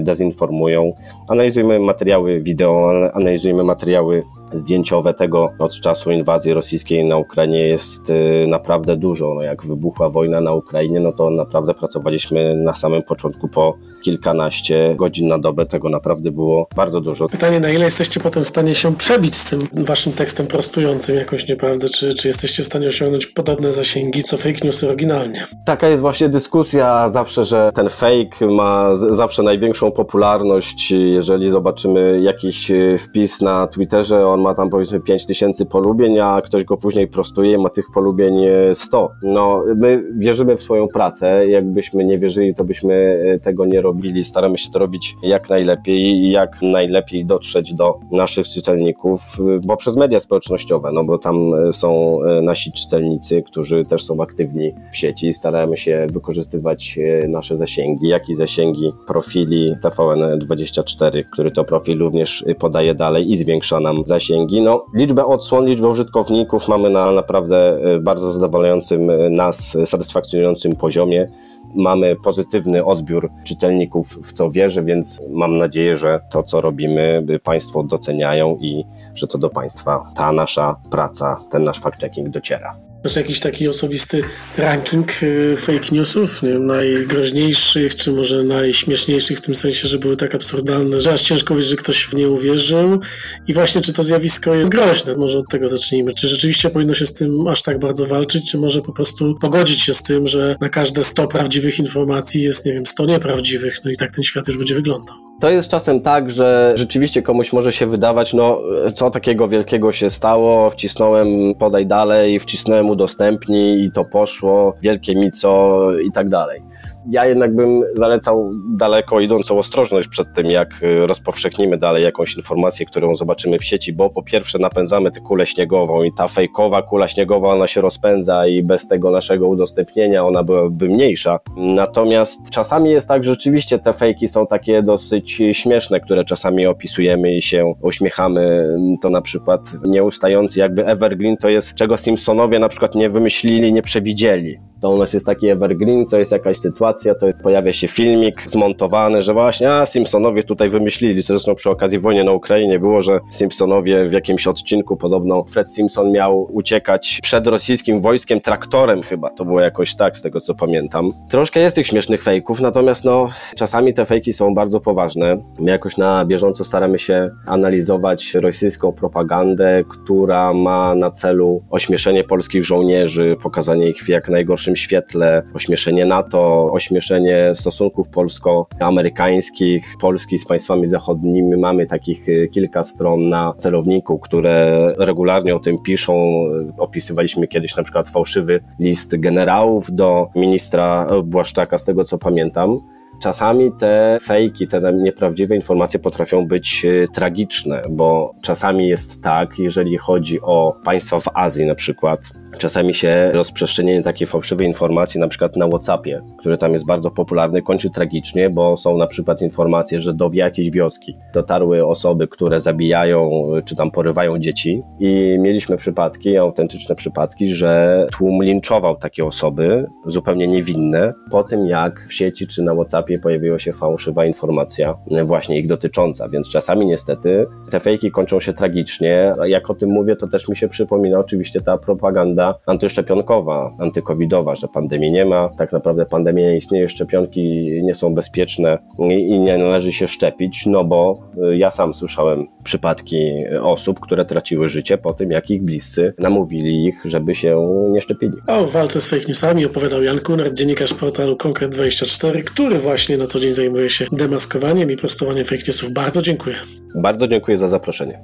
dezinformują. Analizujemy materiały wideo, analizujemy materiały zdjęciowe tego od czasu inwazji rosyjskiej na Ukrainie jest naprawdę dużo. No jak wybuchła wojna na Ukrainie, no to naprawdę pracowaliśmy na samym początku po kilkanaście godzin na dobę. Tego naprawdę było bardzo dużo.
Pytanie, na ile jesteście potem w stanie się przebić z tym waszym tekstem prostującym jakąś nieprawdę? Czy, czy jesteście w stanie osiągnąć podobne zasięgi co fake news oryginalnie?
Taka jest właśnie dyskusja zawsze, że ten fake ma zawsze największą popularność. Jeżeli zobaczymy jakiś wpis na Twitterze, on ma tam powiedzmy 5000 polubień, a ktoś go później prostuje ma tych polubień 100. No, my wierzymy w swoją pracę. Jakbyśmy nie wierzyli, to byśmy tego nie robili. Staramy się to robić jak najlepiej i jak najlepiej dotrzeć do naszych czytelników poprzez media społecznościowe, no bo tam są nasi czytelnicy, którzy też są aktywni w sieci. Staramy się wykorzystywać nasze zasięgi, jak i zasięgi profili TVN24, który to profil również podaje dalej i zwiększa nam zasięgi. No, liczbę odsłon, liczbę użytkowników mamy na naprawdę bardzo zadowalającym nas, satysfakcjonującym poziomie mamy pozytywny odbiór czytelników, w co wierzę, więc mam nadzieję, że to, co robimy, Państwo doceniają i że to do Państwa ta nasza praca, ten nasz fact-checking dociera.
Masz jakiś taki osobisty ranking y, fake newsów, nie wiem, najgroźniejszych, czy może najśmieszniejszych w tym sensie, że były tak absurdalne, że aż ciężko wierzyć, że ktoś w nie uwierzył. I właśnie, czy to zjawisko jest groźne? Może od tego zacznijmy. Czy rzeczywiście powinno się z tym aż tak bardzo walczyć, czy może po prostu pogodzić się z tym, że na każde 100 prawdziwych informacji jest, nie wiem, 100 nieprawdziwych, no i tak ten świat już będzie wyglądał.
To jest czasem tak, że rzeczywiście komuś może się wydawać, no co takiego wielkiego się stało, wcisnąłem podaj dalej, wcisnąłem udostępnij i to poszło, wielkie mi co i tak dalej. Ja jednak bym zalecał daleko idącą ostrożność przed tym, jak y, rozpowszechnimy dalej jakąś informację, którą zobaczymy w sieci, bo po pierwsze napędzamy tę kulę śniegową i ta fejkowa kula śniegowa, ona się rozpędza i bez tego naszego udostępnienia ona byłaby mniejsza. Natomiast czasami jest tak, że rzeczywiście te fejki są takie dosyć śmieszne, które czasami opisujemy i się uśmiechamy. To na przykład nieustający jakby evergreen to jest, czego Simpsonowie na przykład nie wymyślili, nie przewidzieli to u nas jest taki evergreen, co jest jakaś sytuacja, to pojawia się filmik zmontowany, że właśnie, a Simpsonowie tutaj wymyślili, zresztą przy okazji wojny na Ukrainie było, że Simpsonowie w jakimś odcinku podobno Fred Simpson miał uciekać przed rosyjskim wojskiem traktorem chyba, to było jakoś tak, z tego co pamiętam. Troszkę jest tych śmiesznych fejków, natomiast no, czasami te fejki są bardzo poważne. My jakoś na bieżąco staramy się analizować rosyjską propagandę, która ma na celu ośmieszenie polskich żołnierzy, pokazanie ich w jak najgorszym świetle, ośmieszenie NATO, ośmieszenie stosunków polsko-amerykańskich, Polski z państwami zachodnimi. Mamy takich y, kilka stron na celowniku, które regularnie o tym piszą. Opisywaliśmy kiedyś na przykład fałszywy list generałów do ministra Błaszczaka, z tego co pamiętam. Czasami te fejki, te nieprawdziwe informacje potrafią być y, tragiczne, bo czasami jest tak, jeżeli chodzi o państwa w Azji na przykład, czasami się rozprzestrzenienie takiej fałszywej informacji, na przykład na WhatsAppie, który tam jest bardzo popularny, kończy tragicznie, bo są na przykład informacje, że do jakiejś wioski dotarły osoby, które zabijają czy tam porywają dzieci. I mieliśmy przypadki, autentyczne przypadki, że tłum linczował takie osoby, zupełnie niewinne, po tym jak w sieci czy na WhatsAppie pojawiła się fałszywa informacja właśnie ich dotycząca, więc czasami niestety te fejki kończą się tragicznie. Jak o tym mówię, to też mi się przypomina oczywiście ta propaganda antyszczepionkowa, antykowidowa, że pandemii nie ma, tak naprawdę pandemia nie istnieje, szczepionki nie są bezpieczne i nie należy się szczepić, no bo y, ja sam słyszałem przypadki osób, które traciły życie po tym, jak ich bliscy namówili ich, żeby się nie szczepili.
O walce z fake newsami opowiadał Jan Kunert, dziennikarz portalu Konkret24, który właśnie na co dzień zajmuje się demaskowaniem i prostowaniem fake newsów. Bardzo dziękuję.
Bardzo dziękuję za zaproszenie.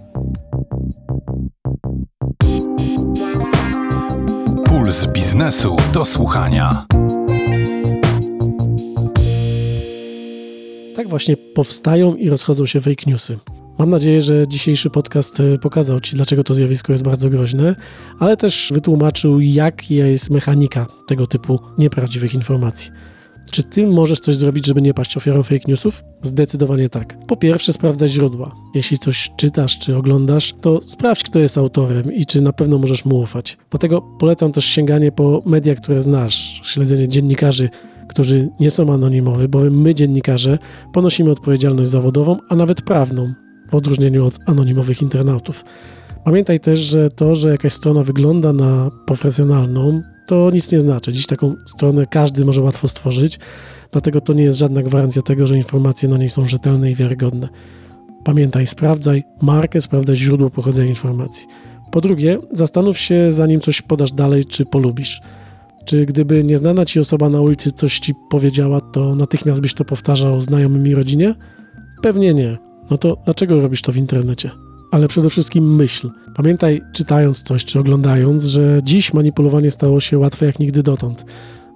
Puls biznesu do słuchania.
Tak właśnie powstają i rozchodzą się fake newsy. Mam nadzieję, że dzisiejszy podcast e, pokazał Ci, dlaczego to zjawisko jest bardzo groźne, ale też wytłumaczył, jaka jest mechanika tego typu nieprawdziwych informacji. Czy ty możesz coś zrobić, żeby nie paść ofiarą fake newsów? Zdecydowanie tak. Po pierwsze, sprawdzaj źródła. Jeśli coś czytasz czy oglądasz, to sprawdź, kto jest autorem i czy na pewno możesz mu ufać. Dlatego polecam też sięganie po media, które znasz, śledzenie dziennikarzy, którzy nie są anonimowi, bowiem my, dziennikarze, ponosimy odpowiedzialność zawodową, a nawet prawną, w odróżnieniu od anonimowych internautów. Pamiętaj też, że to, że jakaś strona wygląda na profesjonalną, to nic nie znaczy. Dziś taką stronę każdy może łatwo stworzyć, dlatego to nie jest żadna gwarancja tego, że informacje na niej są rzetelne i wiarygodne. Pamiętaj, sprawdzaj markę, sprawdzaj źródło pochodzenia informacji. Po drugie, zastanów się, zanim coś podasz dalej, czy polubisz. Czy gdyby nieznana ci osoba na ulicy coś ci powiedziała, to natychmiast byś to powtarzał znajomym i rodzinie? Pewnie nie. No to dlaczego robisz to w internecie? Ale przede wszystkim myśl. Pamiętaj, czytając coś czy oglądając, że dziś manipulowanie stało się łatwe jak nigdy dotąd.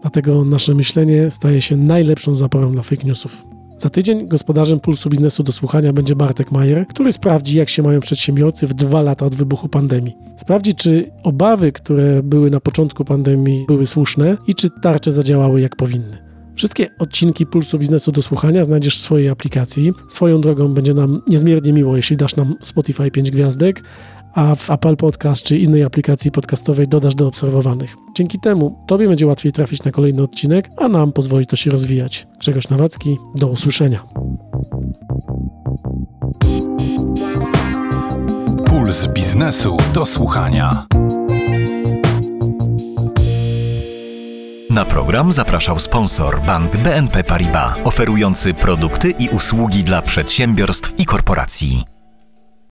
Dlatego nasze myślenie staje się najlepszą zaporą dla fake newsów. Za tydzień gospodarzem Pulsu Biznesu do słuchania będzie Bartek Majer, który sprawdzi, jak się mają przedsiębiorcy w dwa lata od wybuchu pandemii. Sprawdzi, czy obawy, które były na początku pandemii, były słuszne i czy tarcze zadziałały jak powinny. Wszystkie odcinki Pulsu Biznesu do słuchania znajdziesz w swojej aplikacji. Swoją drogą będzie nam niezmiernie miło, jeśli dasz nam Spotify 5 gwiazdek, a w Apple Podcast czy innej aplikacji podcastowej dodasz do obserwowanych. Dzięki temu Tobie będzie łatwiej trafić na kolejny odcinek, a nam pozwoli to się rozwijać. Grzegorz Nawacki, do usłyszenia.
Puls biznesu do słuchania.
Na program zapraszał sponsor bank BNP Paribas, oferujący produkty i usługi dla przedsiębiorstw i korporacji.